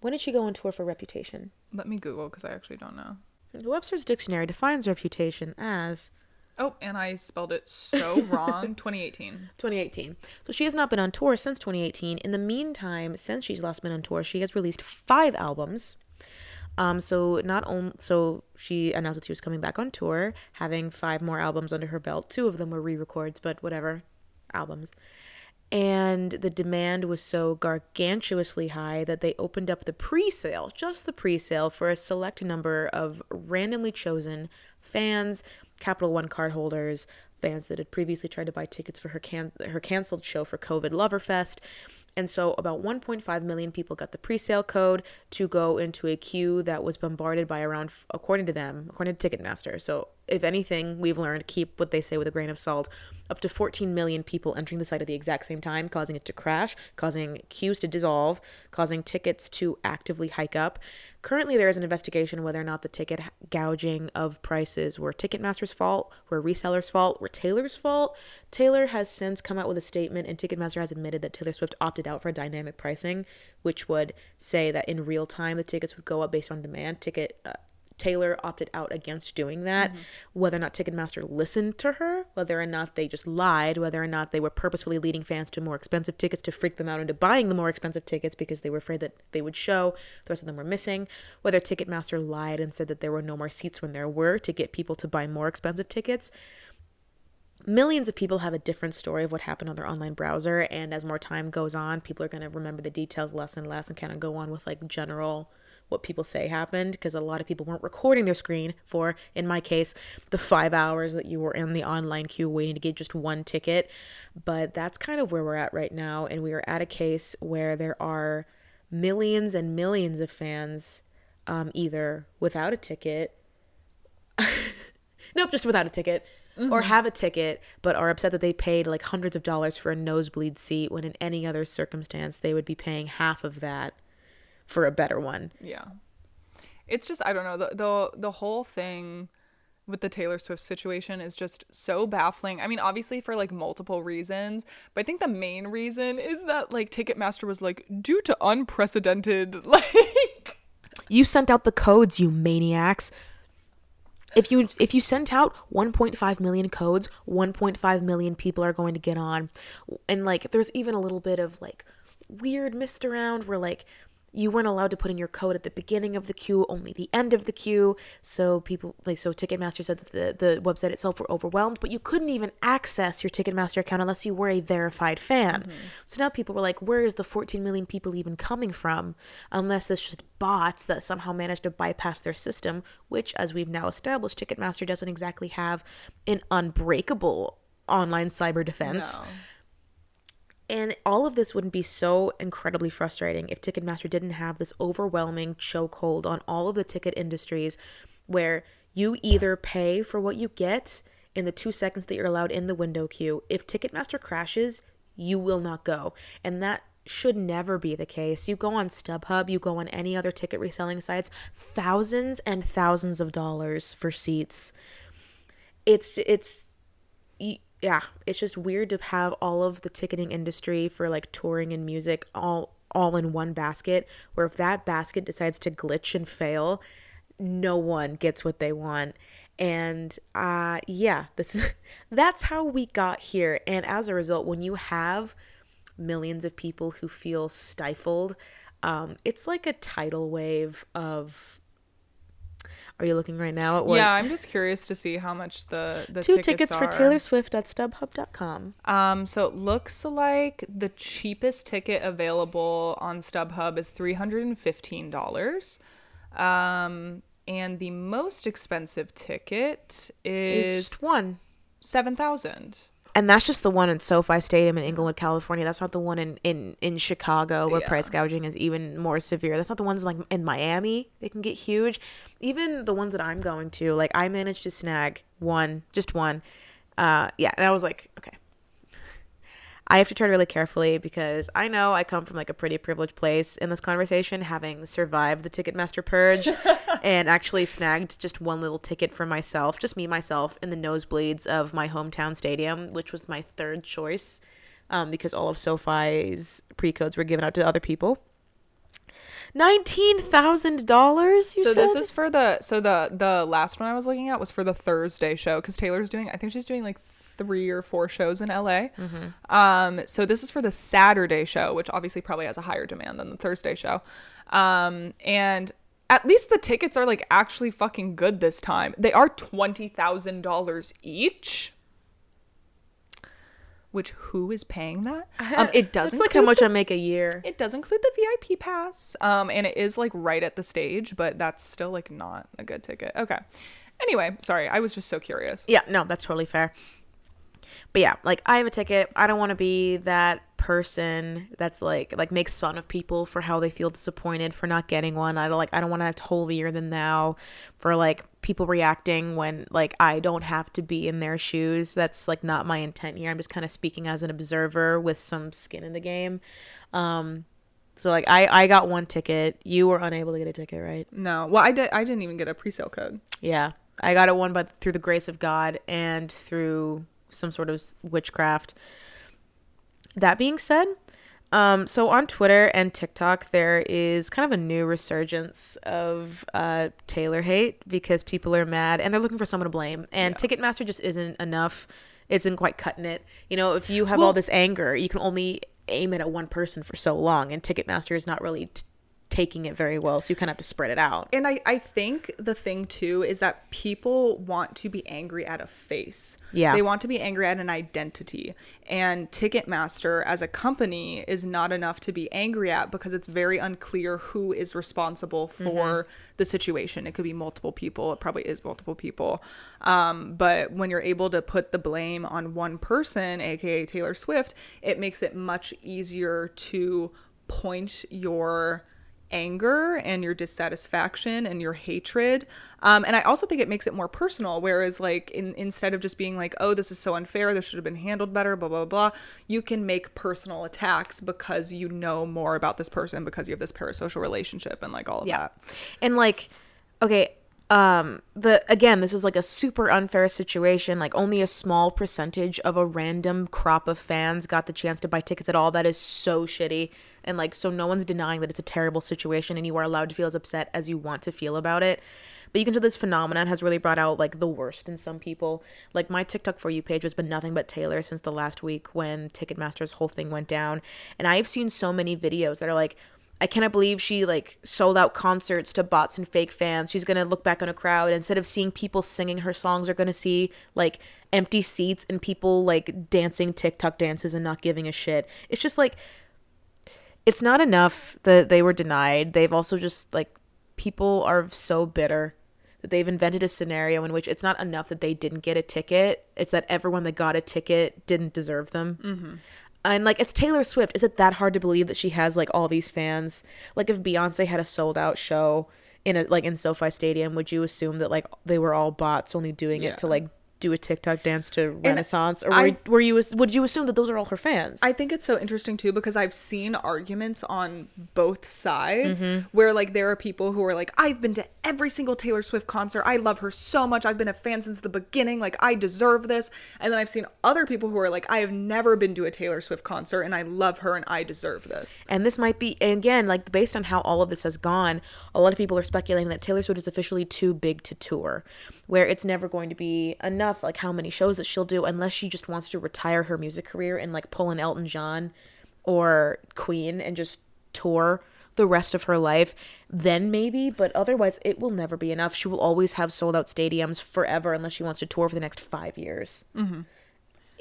When did she go on tour for Reputation?
let me google because i actually don't know
Webster's dictionary defines reputation as
Oh, and I spelled it so wrong. 2018.
2018. So she has not been on tour since 2018. In the meantime, since she's last been on tour, she has released five albums. Um, so not only so she announced that she was coming back on tour, having five more albums under her belt. Two of them were re-records, but whatever, albums. And the demand was so gargantuously high that they opened up the pre-sale, just the pre-sale, for a select number of randomly chosen fans, Capital One card holders, fans that had previously tried to buy tickets for her can- her canceled show for COVID Loverfest. And so about 1.5 million people got the pre-sale code to go into a queue that was bombarded by around according to them, according to Ticketmaster. So if anything, we've learned keep what they say with a grain of salt. Up to 14 million people entering the site at the exact same time, causing it to crash, causing queues to dissolve, causing tickets to actively hike up. Currently, there is an investigation whether or not the ticket gouging of prices were Ticketmaster's fault, were resellers' fault, were Taylor's fault. Taylor has since come out with a statement, and Ticketmaster has admitted that Taylor Swift opted out for dynamic pricing, which would say that in real time the tickets would go up based on demand. Ticket uh, Taylor opted out against doing that. Mm-hmm. Whether or not Ticketmaster listened to her, whether or not they just lied, whether or not they were purposefully leading fans to more expensive tickets to freak them out into buying the more expensive tickets because they were afraid that they would show, the rest of them were missing. Whether Ticketmaster lied and said that there were no more seats when there were to get people to buy more expensive tickets millions of people have a different story of what happened on their online browser and as more time goes on people are going to remember the details less and less and kind of go on with like general what people say happened because a lot of people weren't recording their screen for, in my case, the five hours that you were in the online queue waiting to get just one ticket. But that's kind of where we're at right now. And we are at a case where there are millions and millions of fans um, either without a ticket, nope, just without a ticket. Mm-hmm. Or have a ticket, but are upset that they paid like hundreds of dollars for a nosebleed seat when in any other circumstance they would be paying half of that for a better one.
Yeah. It's just I don't know the the the whole thing with the Taylor Swift situation is just so baffling. I mean, obviously for like multiple reasons, but I think the main reason is that like Ticketmaster was like due to unprecedented like
you sent out the codes, you maniacs. If you if you sent out 1.5 million codes, 1.5 million people are going to get on. And like there's even a little bit of like weird mist around where like you weren't allowed to put in your code at the beginning of the queue, only the end of the queue. So people like so Ticketmaster said that the, the website itself were overwhelmed, but you couldn't even access your Ticketmaster account unless you were a verified fan. Mm-hmm. So now people were like, where is the 14 million people even coming from? Unless it's just bots that somehow managed to bypass their system, which as we've now established, Ticketmaster doesn't exactly have an unbreakable online cyber defense. No. And all of this wouldn't be so incredibly frustrating if Ticketmaster didn't have this overwhelming chokehold on all of the ticket industries where you either pay for what you get in the two seconds that you're allowed in the window queue. If Ticketmaster crashes, you will not go. And that should never be the case. You go on StubHub, you go on any other ticket reselling sites, thousands and thousands of dollars for seats. It's it's yeah, it's just weird to have all of the ticketing industry for like touring and music all all in one basket where if that basket decides to glitch and fail, no one gets what they want. And uh yeah, this that's how we got here. And as a result, when you have millions of people who feel stifled, um, it's like a tidal wave of are you looking right now at
what? Yeah, I'm just curious to see how much the the
two tickets, tickets for Taylor Swift at StubHub.com.
Um, so it looks like the cheapest ticket available on StubHub is three hundred and fifteen dollars. Um, and the most expensive ticket is
just one
seven thousand
and that's just the one in SoFi Stadium in Inglewood, California. That's not the one in in in Chicago where yeah. price gouging is even more severe. That's not the ones like in Miami. They can get huge. Even the ones that I'm going to, like I managed to snag one, just one. Uh, yeah, and I was like, okay, I have to tread really carefully because I know I come from like a pretty privileged place in this conversation, having survived the Ticketmaster purge and actually snagged just one little ticket for myself, just me myself, in the nosebleeds of my hometown stadium, which was my third choice um, because all of SoFi's pre codes were given out to other people. Nineteen thousand dollars.
So this is for the so the the last one I was looking at was for the Thursday show because Taylor's doing I think she's doing like three or four shows in LA. Um, so this is for the Saturday show, which obviously probably has a higher demand than the Thursday show. Um, and at least the tickets are like actually fucking good this time. They are twenty thousand dollars each. Which who is paying that? Um, it does
That's like how much
the
I make a year.
it does include the VIP pass. Um, and it is like right at the stage, but that's still like not a good ticket. Okay. Anyway, sorry, I was just so curious.
Yeah, no, that's totally fair. But yeah, like I have a ticket. I don't want to be that person that's like like makes fun of people for how they feel disappointed for not getting one. I don't like I don't want to act holier than thou for like people reacting when like I don't have to be in their shoes. That's like not my intent here. I'm just kind of speaking as an observer with some skin in the game. Um so like I I got one ticket. You were unable to get a ticket, right?
No, well, I did. I didn't even get a pre-sale code.
Yeah, I got it one, but through the grace of God and through some sort of witchcraft. That being said, um, so on Twitter and TikTok, there is kind of a new resurgence of uh, Taylor hate because people are mad and they're looking for someone to blame. And Ticketmaster just isn't enough. Isn't quite cutting it. You know, if you have all this anger, you can only aim it at one person for so long, and Ticketmaster is not really t- taking it very well. So you kind of have to spread it out.
And I, I think the thing too is that people want to be angry at a face.
Yeah.
They want to be angry at an identity. And Ticketmaster as a company is not enough to be angry at because it's very unclear who is responsible for the situation. It could be multiple people. It probably is multiple people. Um, but when you're able to put the blame on one person, aka Taylor Swift, it makes it much easier to point your anger and your dissatisfaction and your hatred. Um, and i also think it makes it more personal whereas like in, instead of just being like oh this is so unfair. This should have been handled better blah blah blah you can make personal attacks because you know more about this person because you have this parasocial relationship and like all of that.
And like okay um the again this is like a super unfair situation. Like only a small percentage of a random crop of fans got the chance to buy tickets at all. That is so shitty. And like so no one's denying that it's a terrible situation and you are allowed to feel as upset as you want to feel about it. But you can tell this phenomenon has really brought out like the worst in some people. Like my tiktok for you page has been nothing but taylor since the last week when ticketmaster's whole thing went down. And i've seen so many videos that are like I cannot believe she like sold out concerts to bots and fake fans. She's gonna look back on a crowd instead of seeing people singing her songs, they're gonna see like empty seats and people like dancing TikTok dances and not giving a shit. It's just like it's not enough that they were denied. They've also just like people are so bitter that they've invented a scenario in which it's not enough that they didn't get a ticket. It's that everyone that got a ticket didn't deserve them. Mm-hmm. And like it's Taylor Swift. Is it that hard to believe that she has like all these fans? Like if Beyonce had a sold out show in a like in SoFi Stadium, would you assume that like they were all bots only doing
Yeah.
it to like do a TikTok dance to Renaissance, or
I-
were, were you would you assume that those are all her fans?
I think it's so interesting too because I've seen arguments on both sides
Mm-hmm.
where like there are people who are like I've been to every single Taylor Swift concert. I love her so much. I've been a fan since the beginning. Like I deserve this. And then I've seen other people who are like I have never been to a Taylor Swift concert and I love her and I deserve this.
And this might be, and again, like based on how all of this has gone, a lot of people are speculating that Taylor Swift is officially too big to tour, where it's never going to be enough, like how many shows that she'll do, unless she just wants to retire her music career and like pull an Elton John or Queen and just tour the rest of her life. Then maybe, but otherwise, it will never be enough. She will always have sold out stadiums forever unless she wants to tour for the next five years mm-hmm.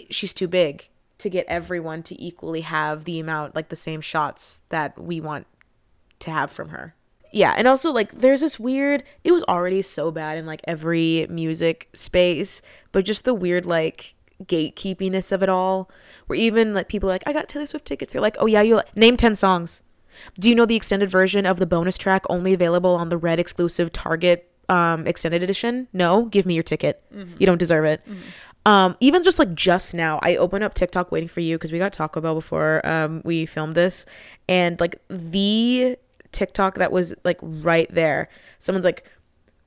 she's too big to get everyone to equally have the amount like the same shots that we want to have from her. Yeah, and also like there's this weird it was already so bad in like every music space, but just the weird like gatekeepiness of it all where even like people are like I got Taylor Swift tickets. You're like, "Oh yeah, you name 10 songs." Do you know the extended version of the bonus track only available on the Red exclusive Target um extended edition? No, give me your ticket. You don't deserve it. Um, even just like just now, I opened up TikTok waiting for you because we got Taco Bell before um, we filmed this, and like the TikTok that was like right there, someone's like,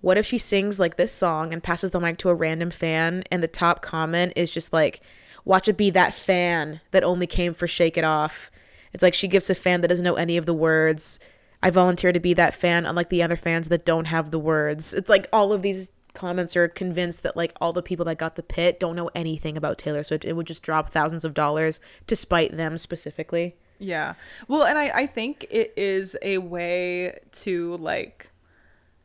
"What if she sings like this song and passes the mic to a random fan?" And the top comment is just like, "Watch it be that fan that only came for Shake It Off." It's like she gives a fan that doesn't know any of the words I volunteer to be that fan, unlike the other fans that don't have the words. It's like all of these comments are convinced that like all the people that got the pit don't know anything about Taylor Swift. It would just drop thousands of dollars to spite them specifically.
Yeah. Well, and I, I think it is a way to like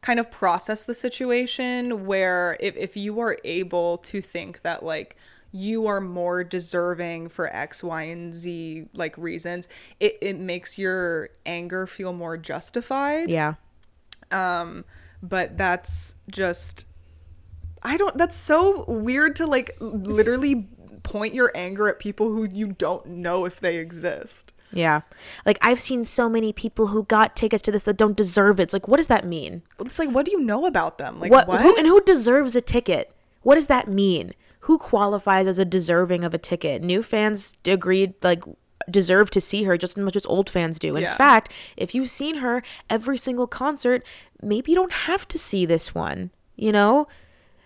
kind of process the situation where if, if you are able to think that like you are more deserving for X, Y, and Z like reasons, it, it makes your anger feel more justified.
Yeah.
Um, but that's just I don't that's so weird to like literally point your anger at people who you don't know if they exist.
Yeah. Like I've seen so many people who got tickets to this that don't deserve it. It's like what does that mean?
It's like what do you know about them? Like
what,
what?
Who, and who deserves a ticket? What does that mean? Who qualifies as a deserving of a ticket? New fans agreed like deserve to see her just as much as old fans do. In
Yeah.
fact, if you've seen her every single concert, maybe you don't have to see this one, you know?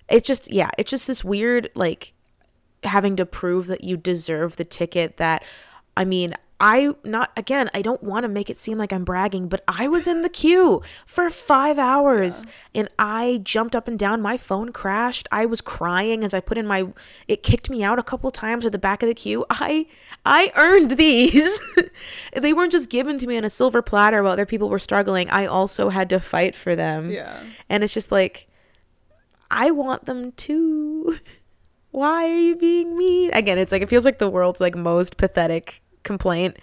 It's just yeah, it's just this weird like having to prove that you deserve the ticket that I mean, I not again, I don't want to make it seem like I'm bragging, but I was in the queue for 5 hours and I jumped up and down, my phone crashed. I was crying as I put in my it kicked me out a couple times at the back of the queue. I I earned these. they weren't just given to me on a silver platter while other people were struggling. I also had to fight for them.
Yeah.
And it's just like I want them too. Why are you being mean? Again, it's like it feels like the world's like most pathetic complaint.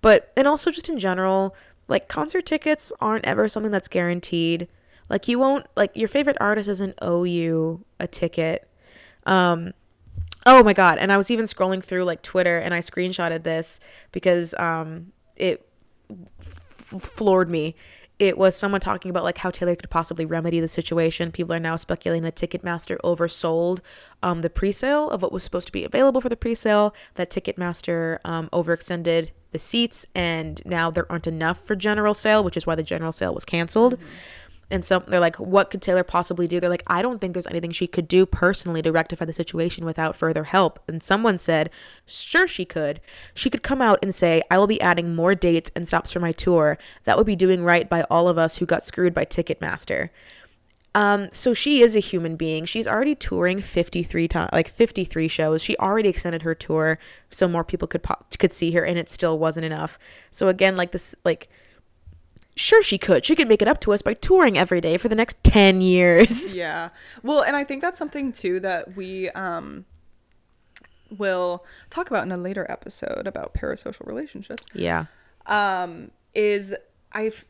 But and also just in general, like concert tickets aren't ever something that's guaranteed. Like you won't like your favorite artist doesn't owe you a ticket. Um oh my god, and I was even scrolling through like Twitter and I screenshotted this because um it f- floored me. It was someone talking about like how Taylor could possibly remedy the situation. People are now speculating that Ticketmaster oversold um, the pre-sale of what was supposed to be available for the pre-sale. That Ticketmaster um, overextended the seats, and now there aren't enough for general sale, which is why the general sale was canceled. And so they're like, what could Taylor possibly do? They're like, I don't think there's anything she could do personally to rectify the situation without further help. And someone said, sure, she could. She could come out and say, I will be adding more dates and stops for my tour. That would be doing right by all of us who got screwed by Ticketmaster. Um, so she is a human being. She's already touring 53 times, like 53 shows. She already extended her tour so more people could pop- could see her, and it still wasn't enough. So again, like this, like sure she could. She could make it up to us by touring every day for the next 10 years.
Yeah. Well, and I think that's something too that we um will talk about in a later episode about parasocial relationships.
Yeah.
Um is I've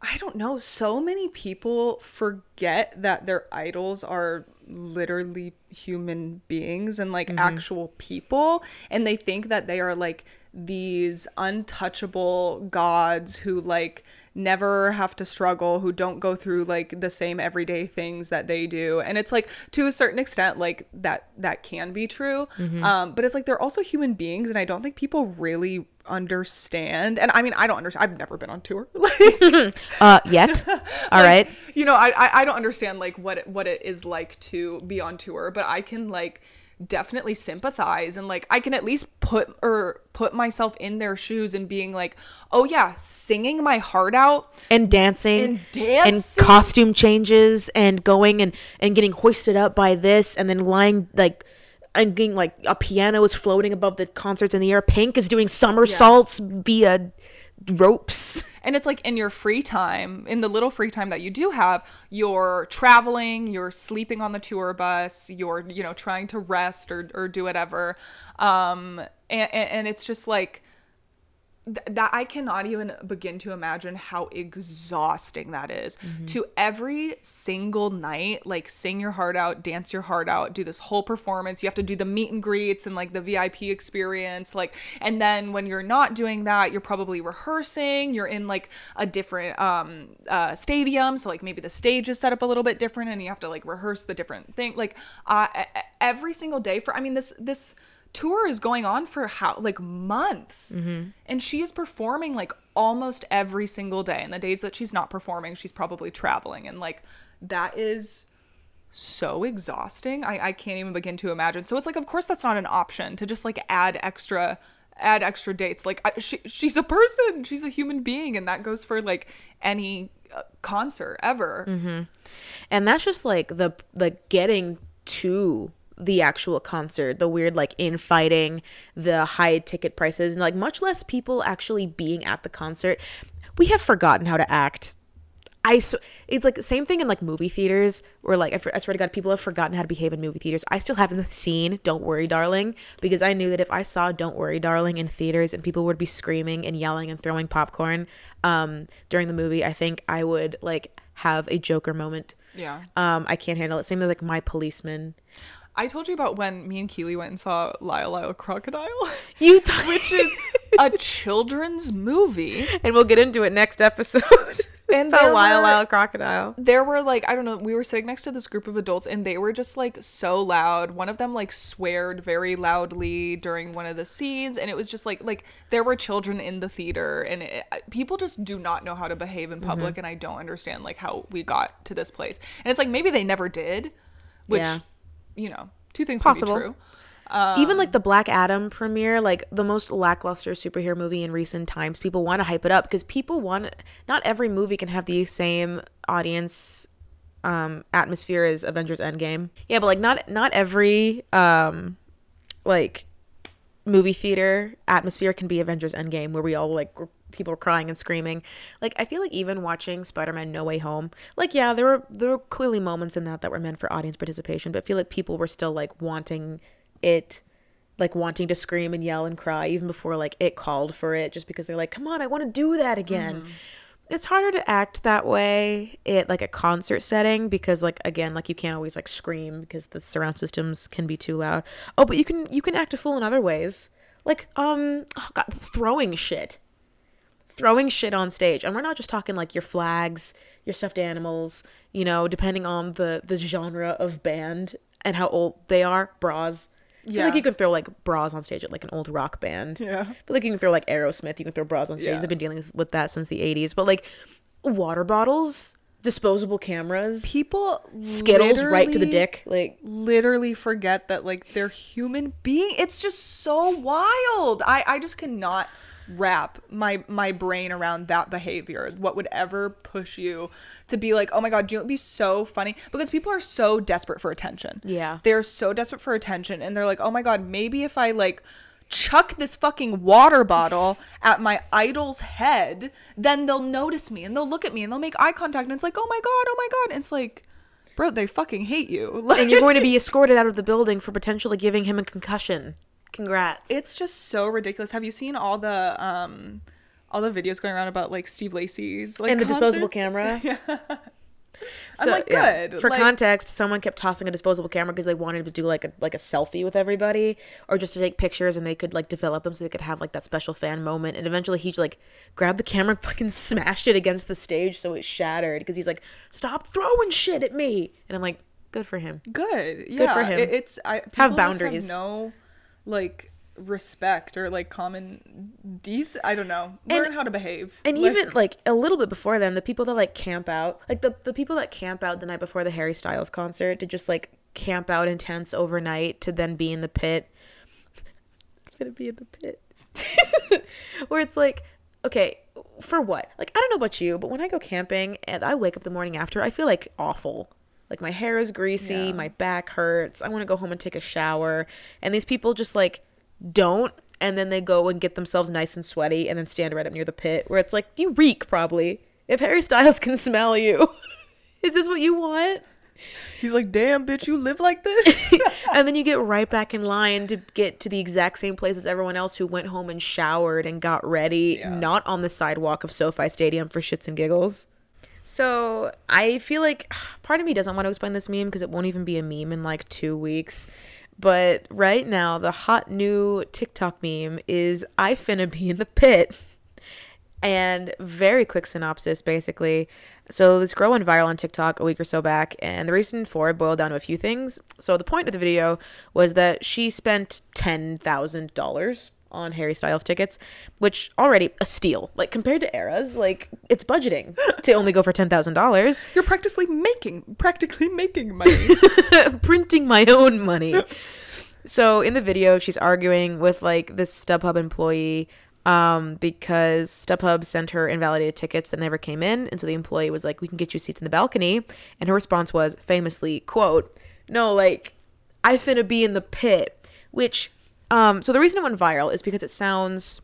I don't know, so many people forget that their idols are literally human beings and like actual people and they think that they are like these untouchable gods who like never have to struggle who don't go through like the same everyday things that they do. And it's like to a certain extent like that that can be true. Um but it's like they're also human beings and i don't think people really understand. And i mean i don't understand i've never been on tour. Like
Uh, yet. All right.
you know I, I i don't understand like what it, what it is like to be on tour but i can like definitely sympathize and like i can at least put or put myself in their shoes and being like oh yeah singing my heart out
And dancing.
And dancing.
And costume changes and going and, and getting hoisted up by this and then lying like and getting like a piano is floating above the concerts in the air. Pink is doing somersaults via ropes.
and it's like in your free time in the little free time that you do have you're traveling you're sleeping on the tour bus you're you know trying to rest or, or do whatever um and, and it's just like th- that I cannot even begin to imagine how exhausting that is. To every single night, like sing your heart out, dance your heart out, do this whole performance. You have to do the meet and greets and like the VIP experience. Like, and then when you're not doing that, you're probably rehearsing. You're in like a different um uh stadium. So like maybe the stage is set up a little bit different and you have to like rehearse the different thing. Like uh every single day for I mean this this tour is going on for how like months. And she is performing like almost every single day. And the days that she's not performing she's probably traveling. And like that is so exhausting. I, I can't even begin to imagine. So it's like of course that's not an option to just like add extra add extra dates. Like I, she, she's a person, she's a human being, and that goes for like any uh, concert ever.
and that's just like the the getting to the actual concert the weird like infighting the high ticket prices and like much less people actually being at the concert we have forgotten how to act I so it's like the same thing in like movie theaters where like I, I swear to God people have forgotten how to behave in movie theaters. I still haven't seen Don't Worry Darling because I knew that if I saw Don't Worry Darling in theaters and people would be screaming and yelling and throwing popcorn um, during the movie, I think I would like have a Joker moment.
Yeah.
Um, I can't handle it. Same with like My Policeman.
I told you about when me and Keely went and saw Lyle Lyle Crocodile,
You t-
which is a children's movie.
and we'll get into it next episode.
And
About Lyle
were-
Lyle Crocodile.
there were like I don't know, we were sitting next to this group of adults and they were just like so loud. One of them like sweared very loudly during one of the scenes and it was just like like there were children in the theater and it, people just do not know how to behave in public mm-hmm. and I don't understand like how we got to this place. And it's like maybe they never did, which
Yeah.
You know, two things
Possible.
can be true.
Even like the Black Adam premiere, like the most lackluster superhero movie in recent times, people want to hype it up because people want. Not every movie can have the same audience um atmosphere as Avengers Endgame. Yeah, but like not not every um like movie theater atmosphere can be Avengers Endgame where we all like were- people were crying and screaming. Like I feel like even watching Spider-Man No Way Home, like yeah, there were there were clearly moments in that that were meant for audience participation, but I feel like people were still like wanting it like wanting to scream and yell and cry even before like it called for it just because they're like, "Come on, I want to do that again." It's harder to act that way at like a concert setting because like again like you can't always like scream because the surround systems can be too loud. Oh, but you can you can act a fool in other ways. Like um oh god, throwing shit. Throwing shit on stage. And we're not just talking like your flags, your stuffed animals, you know, depending on the the genre of band and how old they are, bras. I feel like you can throw like bras on stage at like an old rock band.
Yeah.
But like you can throw like Aerosmith, you can throw bras on stage.
Yeah.
They've been dealing with that since the 80s. But like water bottles, disposable cameras,
People
Skittles right to the dick. Like
literally forget that like they're human being it's just so wild i i just cannot wrap my my brain around that behavior what would ever push you to be like oh my god do you know be so funny because people are so desperate for attention
Yeah.
they're so desperate for attention and they're like oh my god maybe if i like chuck this fucking water bottle at my idol's head then they'll notice me and they'll look at me and they'll make eye contact and it's like oh my god oh my god and it's like bro they fucking hate you like
and you're going to be escorted out of the building for potentially giving him a concussion. Congrats.
it's just so ridiculous. Have you seen all the um all the videos going around about like Steve Lacy's like
and the disposable camera.
Yeah.
So,
like,
yeah.
good,
For
like-
context, someone kept tossing a disposable camera because they wanted to do like a like a selfie with everybody, or just to take pictures, and they could like develop them so they could have like that special fan moment. And eventually, he like grabbed the camera, and fucking smashed it against the stage so it shattered because he's like, "Stop throwing shit at me!" And I'm like, "Good for him."
Good. Yeah.
Good for him.
It- it's I
Have boundaries.
no like respect or like common decent I don't know. Learn how to behave.
And
Like-
even like a little bit before then, the people that like camp out, like the, the people that camp out the night before the Harry Styles concert to just like camp out in tents overnight to then be in the pit. I'm gonna be in the pit. Where it's like, okay, for what? Like, I don't know about you, but when I go camping and I wake up the morning after, I feel like awful. Like my hair is greasy,
Yeah.
my back hurts. I want to go home and take a shower. And these people just like don't and then they go and get themselves nice and sweaty and then stand right up near the pit where it's like you reek probably. If Harry Styles can smell you, is this what you want?
he's like, "Damn, bitch, you live like this?"
and then you get right back in line to get to the exact same place as everyone else who went home and showered and got ready,
Yeah.
not on the sidewalk of SoFi Stadium for shits and giggles. So I feel like part of me doesn't want to explain this meme because it won't even be a meme in like two weeks. But right now, the hot new TikTok meme is I finna be in the pit. And very quick synopsis, basically. So this girl went viral on TikTok a week or so back, and the reason for it boiled down to a few things. So the point of the video was that she spent ten thousand dollars on Harry Styles tickets, which already a steal. Like compared to eras, like it's budgeting to only go for ten thousand dollars.
You're practically making practically making money.
printing my own money. So in the video, she's arguing with like this StubHub employee um, because StubHub sent her invalidated tickets that never came in, and so the employee was like, "We can get you seats in the balcony," and her response was famously, "quote No, like I finna be in the pit," which um, so the reason it went viral is because it sounds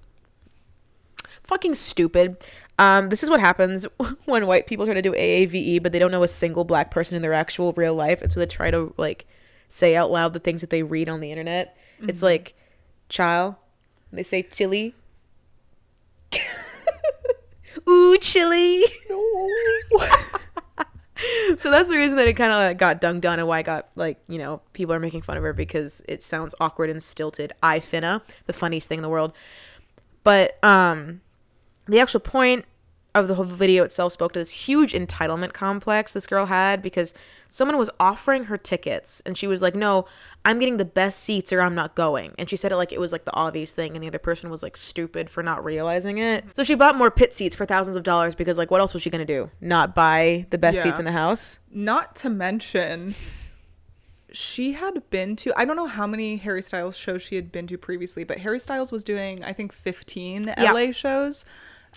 fucking stupid. Um, this is what happens when white people try to do AAVE, but they don't know a single black person in their actual real life, and so they try to like say out loud the things that they read on the internet. It's like, child. They say chili. Ooh, chili. so that's the reason that it kind of got dunked on and why I got like you know people are making fun of her because it sounds awkward and stilted. I finna the funniest thing in the world, but um, the actual point of the whole video itself spoke to this huge entitlement complex this girl had because someone was offering her tickets and she was like, "No, I'm getting the best seats or I'm not going." And she said it like it was like the obvious thing and the other person was like stupid for not realizing it. So she bought more pit seats for thousands of dollars because like what else was she going to do? Not buy the best
Yeah.
seats in the house?
Not to mention, she had been to, I don't know how many Harry Styles shows she had been to previously, but Harry Styles was doing, I think, 15
Yeah.
LA shows.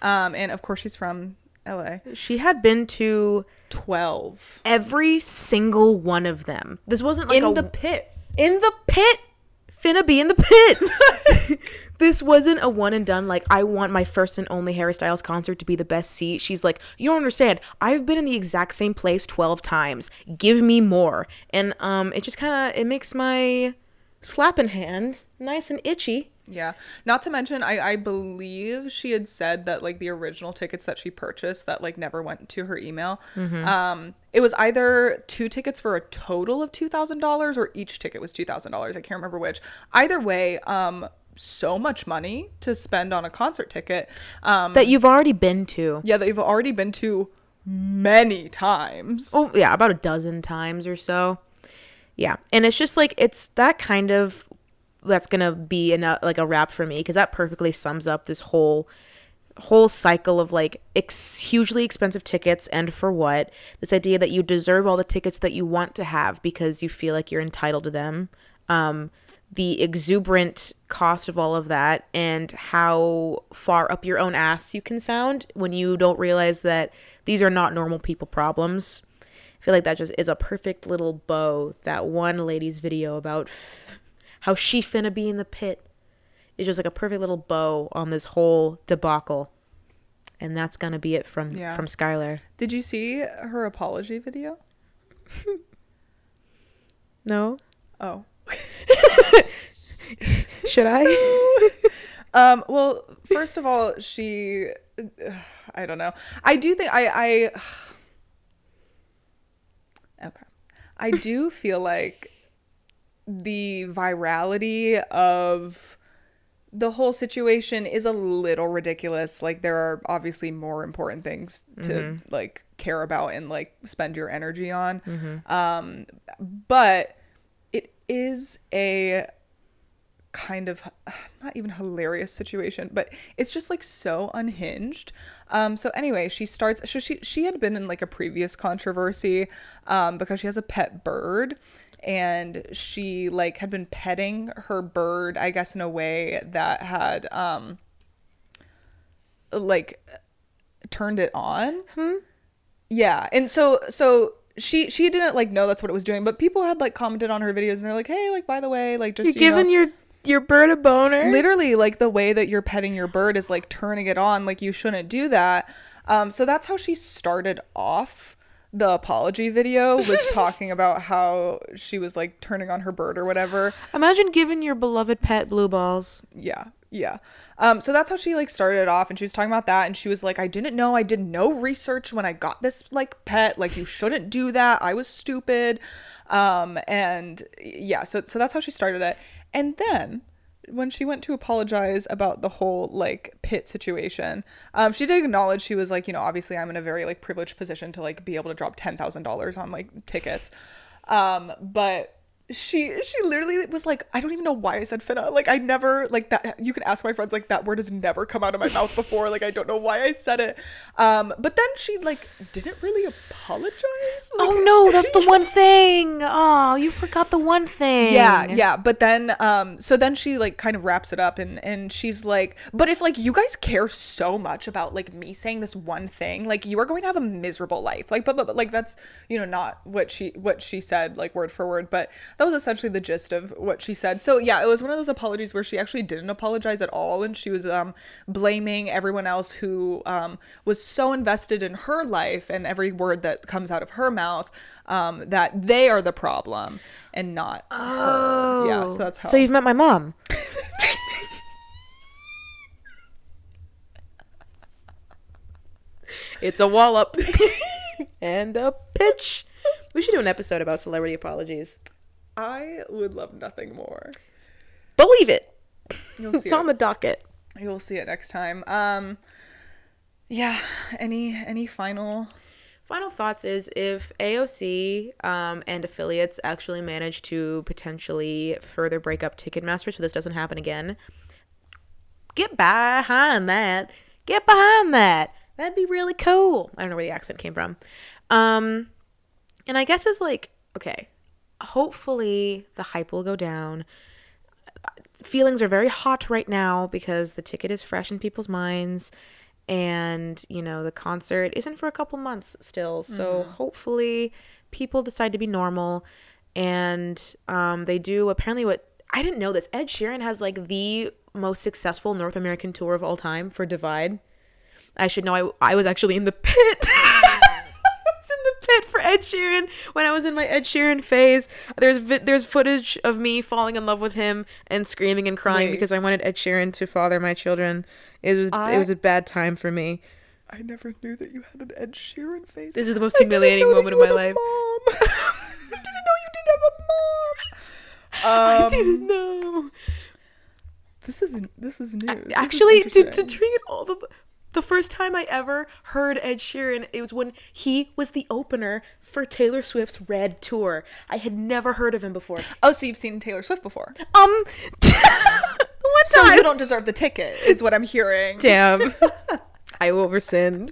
Um, and of course, she's from LA.
She had been to
12.
every single one of them. This wasn't like
In
a
the pit.
in the pit. Finna be in the pit. this wasn't a one and done. Like, I want my first and only Harry Styles concert to be the best seat. She's like, you don't understand. I've been in the exact same place 12 times. Give me more. And um, it just kind of, it makes my slapping hand nice and itchy.
Yeah. Not to mention, I, I believe she had said that like the original tickets that she purchased that like never went to her email. Um, it was either two tickets for a total of two thousand dollars or each ticket was two thousand dollars. I can't remember which. Either way, um, so much money to spend on a concert ticket. Um,
That you've already been to.
yeah, that you've already been to many times.
Oh, yeah, about a dozen times or so. Yeah. And it's just like, it's that kind of, that's to be enough, like a wrap for me because that perfectly sums up this whole whole cycle of like ex- hugely expensive tickets and for what this idea that you deserve all the tickets that you want to have because you feel like you're entitled to them um the exuberant cost of all of that and how far up your own ass you can sound when you don't realize that these are not normal people problems I feel like that just is a perfect little bow. That one lady's video about f- how she finna be in the pit is just like a perfect little bow on this whole debacle. And that's gonna be it from
Yeah.
from Skyler.
Did you see her apology video?
No,
Oh.
should I?
Um, well, first of all, she, I don't know. I do think I, I, okay. I do feel like the virality of the whole situation is a little ridiculous. Like there are obviously more important things to like care about and like spend your energy on. Um, but it is a kind of not even hilarious situation but it's just like so unhinged um so anyway she starts so she she had been in like a previous controversy um because she has a pet bird and she like had been petting her bird i guess in a way that had um like turned it on. Yeah and so so she she didn't like know that's what it was doing but people had like commented on her videos and they're like hey like by the way like just
You're
you know,
giving your your bird a boner.
literally like the way that you're petting your bird is like turning it on like you shouldn't do that. Um so that's how she started off the apology video was talking about how she was like turning on her bird or whatever.
Imagine giving your beloved pet blue balls.
yeah yeah. Um so that's how she like started it off and she was talking about that and she was like i didn't know i did no research when i got this like pet like you shouldn't do that i was stupid. Um and yeah so so that's how she started it. And then when she went to apologize about the whole like pit situation um she did acknowledge she was like you know obviously i'm in a very like privileged position to like be able to drop $10000 on like tickets. Um but she she literally was like, I don't even know why I said finna. Like I never like that. You can ask my friends like that word has never come out of my mouth before. Like I don't know why I said it. Um, but then she like didn't really apologize. Like,
Oh no, that's the one thing. Oh, you forgot the one thing.
Yeah, yeah. But then um so then she like kind of wraps it up and and she's like, but if like you guys care so much about like me saying this one thing, like you are going to have a miserable life. Like but, but, but like that's you know not what she what she said like word for word, but that was essentially the gist of what she said. So yeah, it was one of those apologies where she actually didn't apologize at all and she was um blaming everyone else who um was so invested in her life and every word that comes out of her mouth um that they are the problem and not her. Yeah, so that's how
So you've met my mom. it's a wallop and a pitch. We should do an episode about celebrity apologies.
I would love nothing more.
Believe it.
You'll see
It's on the docket.
You'll see it next time. Um yeah, any any final
Final thoughts is if AOC um, and affiliates actually manage to potentially further break up Ticketmaster so this doesn't happen again, get behind that. Get behind that. That'd be really cool. I don't know where the accent came from. Um, and I guess is like, okay, hopefully the hype will go down. Feelings are very hot right now because the ticket is fresh in people's minds and you know the concert isn't for a couple months still. So hopefully people decide to be normal and um, they do apparently what i didn't know this. Ed sheeran has like the most successful north american tour of all time for divide. I should know i, I was actually in the pit. I was in the pit for Ed Sheeran when I was in my Ed Sheeran phase. There's there's footage of me falling in love with him and screaming and crying
Wait.
because I wanted Ed Sheeran to father my children. It was
I-
it was a bad time for me.
I never knew that you had an Ed Sheeran phase.
This is the most humiliating moment of my life.
Mom. I didn't know you didn't have a mom. Um,
I didn't know.
This is this is news. This is
Actually, to, to bring it all the the first time I ever heard Ed Sheeran, it was when he was the opener for Taylor Swift's Red tour. I had never heard of him before.
Oh, so you've seen Taylor Swift before?
Um, what
So
time?
you don't deserve the ticket, is what I'm hearing.
Damn. I will rescind.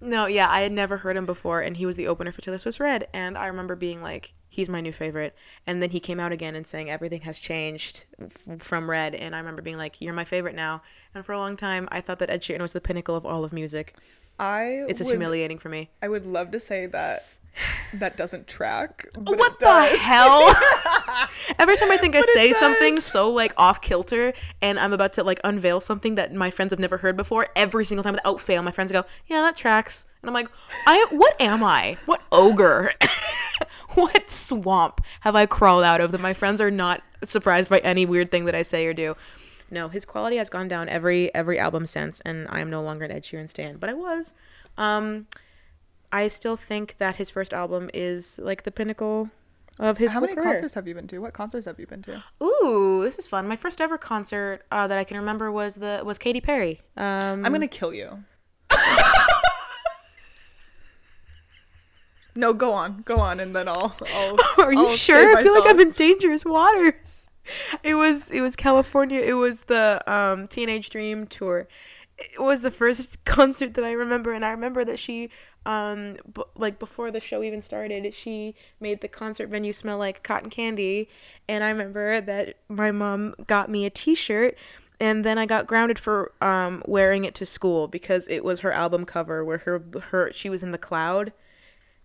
No, yeah, I had never heard him before, and he was the opener for Taylor Swift's Red, and I remember being like, he's my new favorite. And then he came out again and saying everything has changed f- from Red, and I remember being like, you're my favorite now. And for a long time, I thought that Ed Sheeran was the pinnacle of all of music.
I
It's just
would,
humiliating for me.
I would love to say that that doesn't track.
What the
does.
hell? Every time I think I
But
say something so like off kilter and I'm about to like unveil something that my friends have never heard before, every single time without fail, my friends go, "Yeah, that tracks," and I'm like, "I what am I? What ogre? what swamp have I crawled out of that my friends are not surprised by any weird thing that I say or do?" No, his quality has gone down every every album since, and I am no longer an Ed Sheeran stan, but I was. Um, I still think that his first album is like the pinnacle of his
How many
career.
concerts have you been to? What concerts have you been to?
Ooh, this is fun. My first ever concert uh, that I can remember was the was Katy Perry. Um,
I'm gonna kill you. No, go on, go on, and then I'll. I'll
Are you
I'll
sure? I feel like I'm in dangerous waters. It was it was California. It was the um, Teenage Dream tour. It was the first concert that I remember, and I remember that she, um, b- like before the show even started, she made the concert venue smell like cotton candy, and I remember that my mom got me a T-shirt. And then I got grounded for um, wearing it to school because it was her album cover where her her she was in the cloud,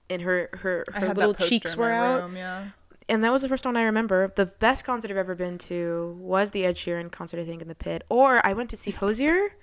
and her her her little cheeks were out
room, yeah.
and that was the first one I remember. The best concert I've ever been to was the Ed Sheeran concert, I think, in the pit. Or I went to see Hozier.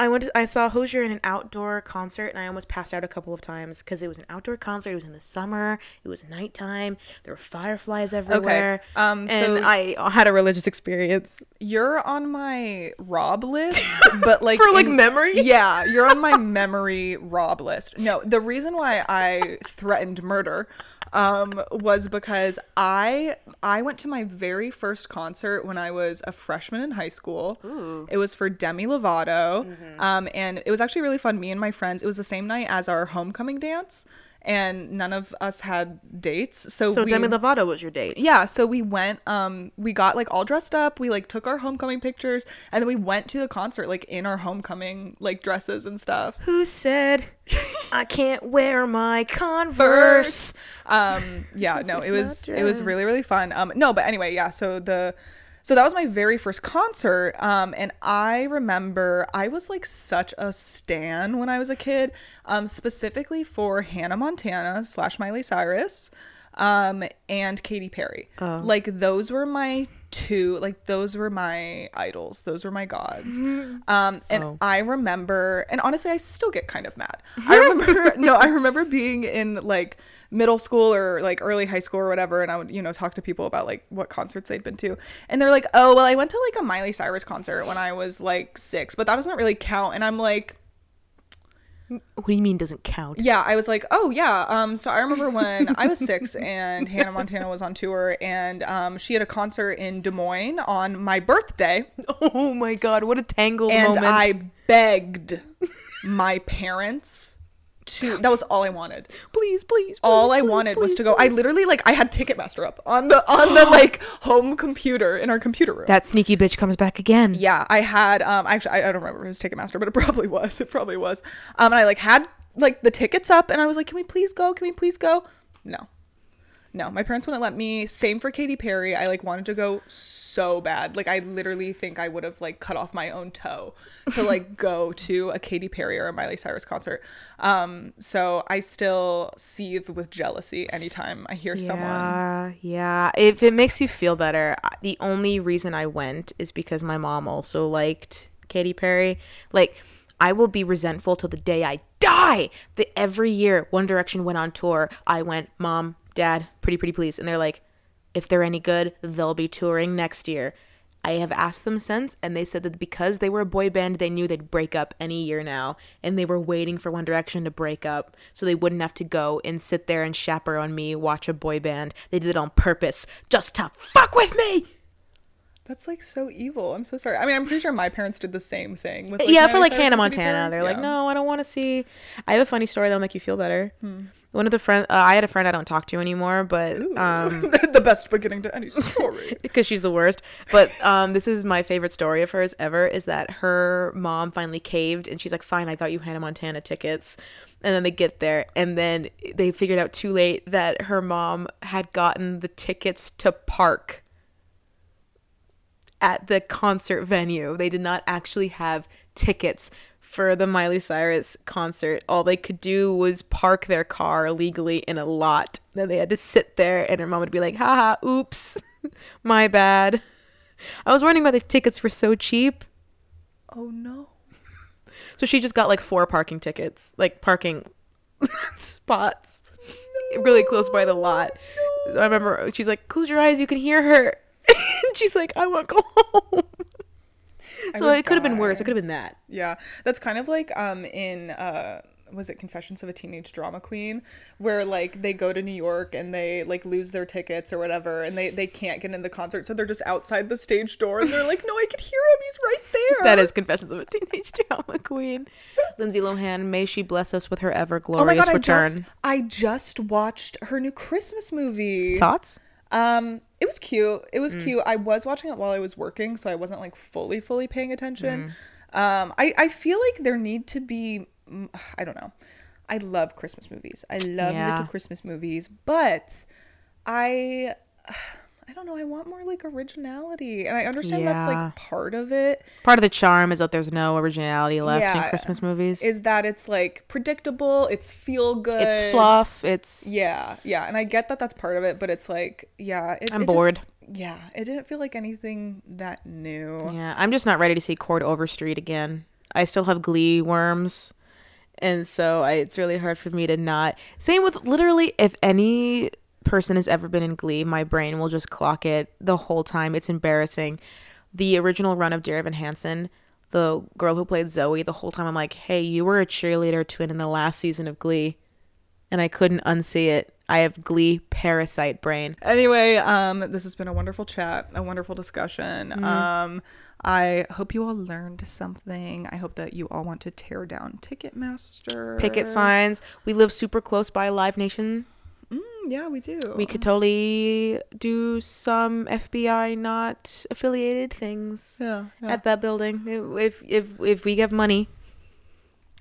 I went. To, I saw Hozier in an outdoor concert, and I almost passed out a couple of times because it was an outdoor concert. It was in the summer. It was nighttime. There were fireflies everywhere.
um,
and
so-
I had a religious experience.
You're on my Rob list, but like
For, like,
in-
memories?
Yeah, you're on my memory Rob list. No, the reason why I threatened murder um, was because I I went to my very first concert when I was a freshman in high school. It was for Demi Lovato, um, and it was actually really fun. Me and my friends. It was the same night as our homecoming dance. And none of us had dates. So,
So
we,
Demi Lovato was your date.
yeah, so we went um we got like all dressed up. We like took our homecoming pictures and then we went to the concert like in our homecoming like dresses and stuff.
Who said I can't wear my Converse?
um yeah no it was it was really really fun um no but anyway yeah so the so that was my very first concert um and i remember i was like such a stan when i was a kid um specifically for hannah montana slash miley cyrus um and Katy Perry.
Oh.
Like those were my two like those were my idols. Those were my gods. Um and
Oh.
I remember and honestly I still get kind of mad. I remember no, I remember being in like middle school or like early high school or whatever and I would, you know, talk to people about like what concerts they'd been to. And they're like, "Oh, well, I went to like a Miley Cyrus concert when I was like 6, but that doesn't really count." And I'm like,
What do you mean doesn't count?
yeah, I was like, oh yeah. Um, so I remember when I was six and Hannah Montana was on tour, and um, she had a concert in Des Moines on my birthday,
Oh my god, what a tangle!
and
moment.
I begged my parents to. That was all I wanted.
please, please,
All
please,
I
please,
wanted was to go. I literally like I had Ticketmaster up on the on the like home computer in our computer room.
That sneaky bitch comes back again.
Yeah, I had um actually I, I don't remember if it was Ticketmaster, but it probably was. It probably was. Um and I like had like the tickets up and I was like, Can we please go? Can we please go? No. No, my parents wouldn't let me. Same for Katy Perry. I like wanted to go so bad. Like I literally think I would have like cut off my own toe to like go to a Katy Perry or a Miley Cyrus concert. Um so I still seethe with jealousy anytime I hear someone
Yeah, yeah. If it makes you feel better, the only reason I went is because my mom also liked Katy Perry. Like, I will be resentful till the day I die that every year One Direction went on tour. I went, Mom, Dad, pretty, pretty please. And they're like, if they're any good, they'll be touring next year. I have asked them since, and they said that because they were a boy band, they knew they'd break up any year now, and they were waiting for One Direction to break up so they wouldn't have to go and sit there and chaperone me, watch a boy band. They did it on purpose, just to fuck with me.
That's like so evil. I'm so sorry. I mean, I'm pretty sure my parents did the same thing. With,
yeah, for like Hannah Montana, they're like, no, I don't want to see. I have a funny story that'll make you feel better. Hmm. One of the friends, uh, I had a friend I don't talk to anymore, but um,
the best beginning to any story.
because she's the worst. But um, this is my favorite story of hers ever. Is that her mom finally caved and she's like, "Fine, I got you Hannah Montana tickets." And then they get there, and then they figured out too late that her mom had gotten the tickets to park at the concert venue. They did not actually have tickets for the Miley Cyrus concert. All they could do was park their car illegally in a lot. Then they had to sit there, and her mom would be like, haha, oops, my bad. I was wondering why the tickets were so cheap.
oh no.
So she just got like four parking tickets, like parking spots really close by the lot. So I remember she's like, close your eyes, you can hear her. and she's like, I want to go home. So it could have been worse. It could have been that.
Yeah, that's kind of like um in uh was it Confessions of a Teenage Drama Queen where like they go to New York and they like lose their tickets or whatever and they they can't get in the concert so they're just outside the stage door and they're like no I could hear him he's right there.
That is Confessions of a Teenage Drama Queen. Lindsay Lohan, may she bless us with her ever glorious
Oh my
glorious
god, I just I just watched her new Christmas movie.
Thoughts?
Um, it was cute. It
Mm.
was cute. I was watching it while I was working, so I wasn't like fully, fully paying attention.
Mm.
Um, I I feel like there need to be. mm, I don't know. I love Christmas movies. I love
Yeah.
little Christmas movies, but I. I don't know. I want more like originality, and I understand that's like part of it.
Part of the charm is that there's no originality left in Christmas movies.
Is that it's like predictable, it's feel good,
it's fluff. It's
Yeah, yeah, and I get that that's part of it, but it's like, yeah, it,
I'm
it just-
bored.
yeah, it didn't feel like anything that new.
Yeah, I'm just not ready to see Cord Overstreet again. I still have Glee worms, and so I, it's really hard for me to not. Same with literally, if any person has ever been in Glee, my brain will just clock it the whole time. It's embarrassing. The original run of Dear Evan Hansen, the girl who played Zoe, the whole time I'm like, hey, you were a cheerleader twin in the last season of Glee, and I couldn't unsee it. I have glee parasite brain.
Anyway, um, this has been a wonderful chat, a wonderful discussion.
Mm-hmm.
Um, I hope you all learned something. I hope that you all want to tear down Ticketmaster.
Picket signs. We live super close by Live Nation.
Yeah, we do.
We could totally do some FBI not affiliated things
Yeah, yeah.
at that building if if if we give money.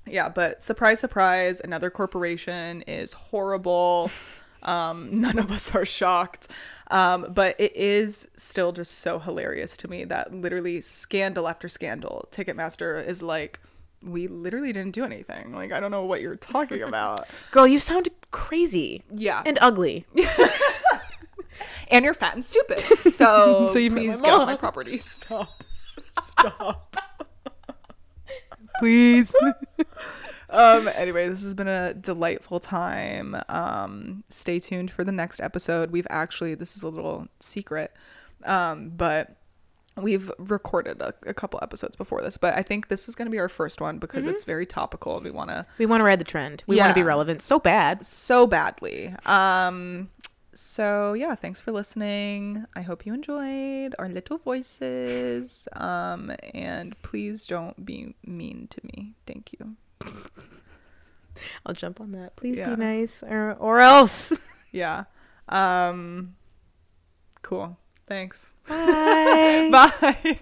yeah, but surprise, surprise, another corporation is horrible. Um, none of us are shocked. Um, but it is still just so hilarious to me that literally scandal after scandal, Ticketmaster is like, we literally didn't do anything. Like, I don't know what you're talking about.
Girl, you sound crazy
Yeah.
and ugly.
and you're fat and stupid. So,
So you
please get off my property. Stop. Stop.
Please.
um anyway this has been a delightful time um stay tuned for the next episode we've actually this is a little secret um but we've recorded a, a couple episodes before this but i think this is going to be our first one because it's very topical and we want to
we want to ride the trend. We want to be relevant so bad.
so badly um so yeah thanks for listening i hope you enjoyed our little voices um and please don't be mean to me thank you
I'll jump on that. Please
Yeah.
be nice or or else.
yeah um cool thanks
Bye.
bye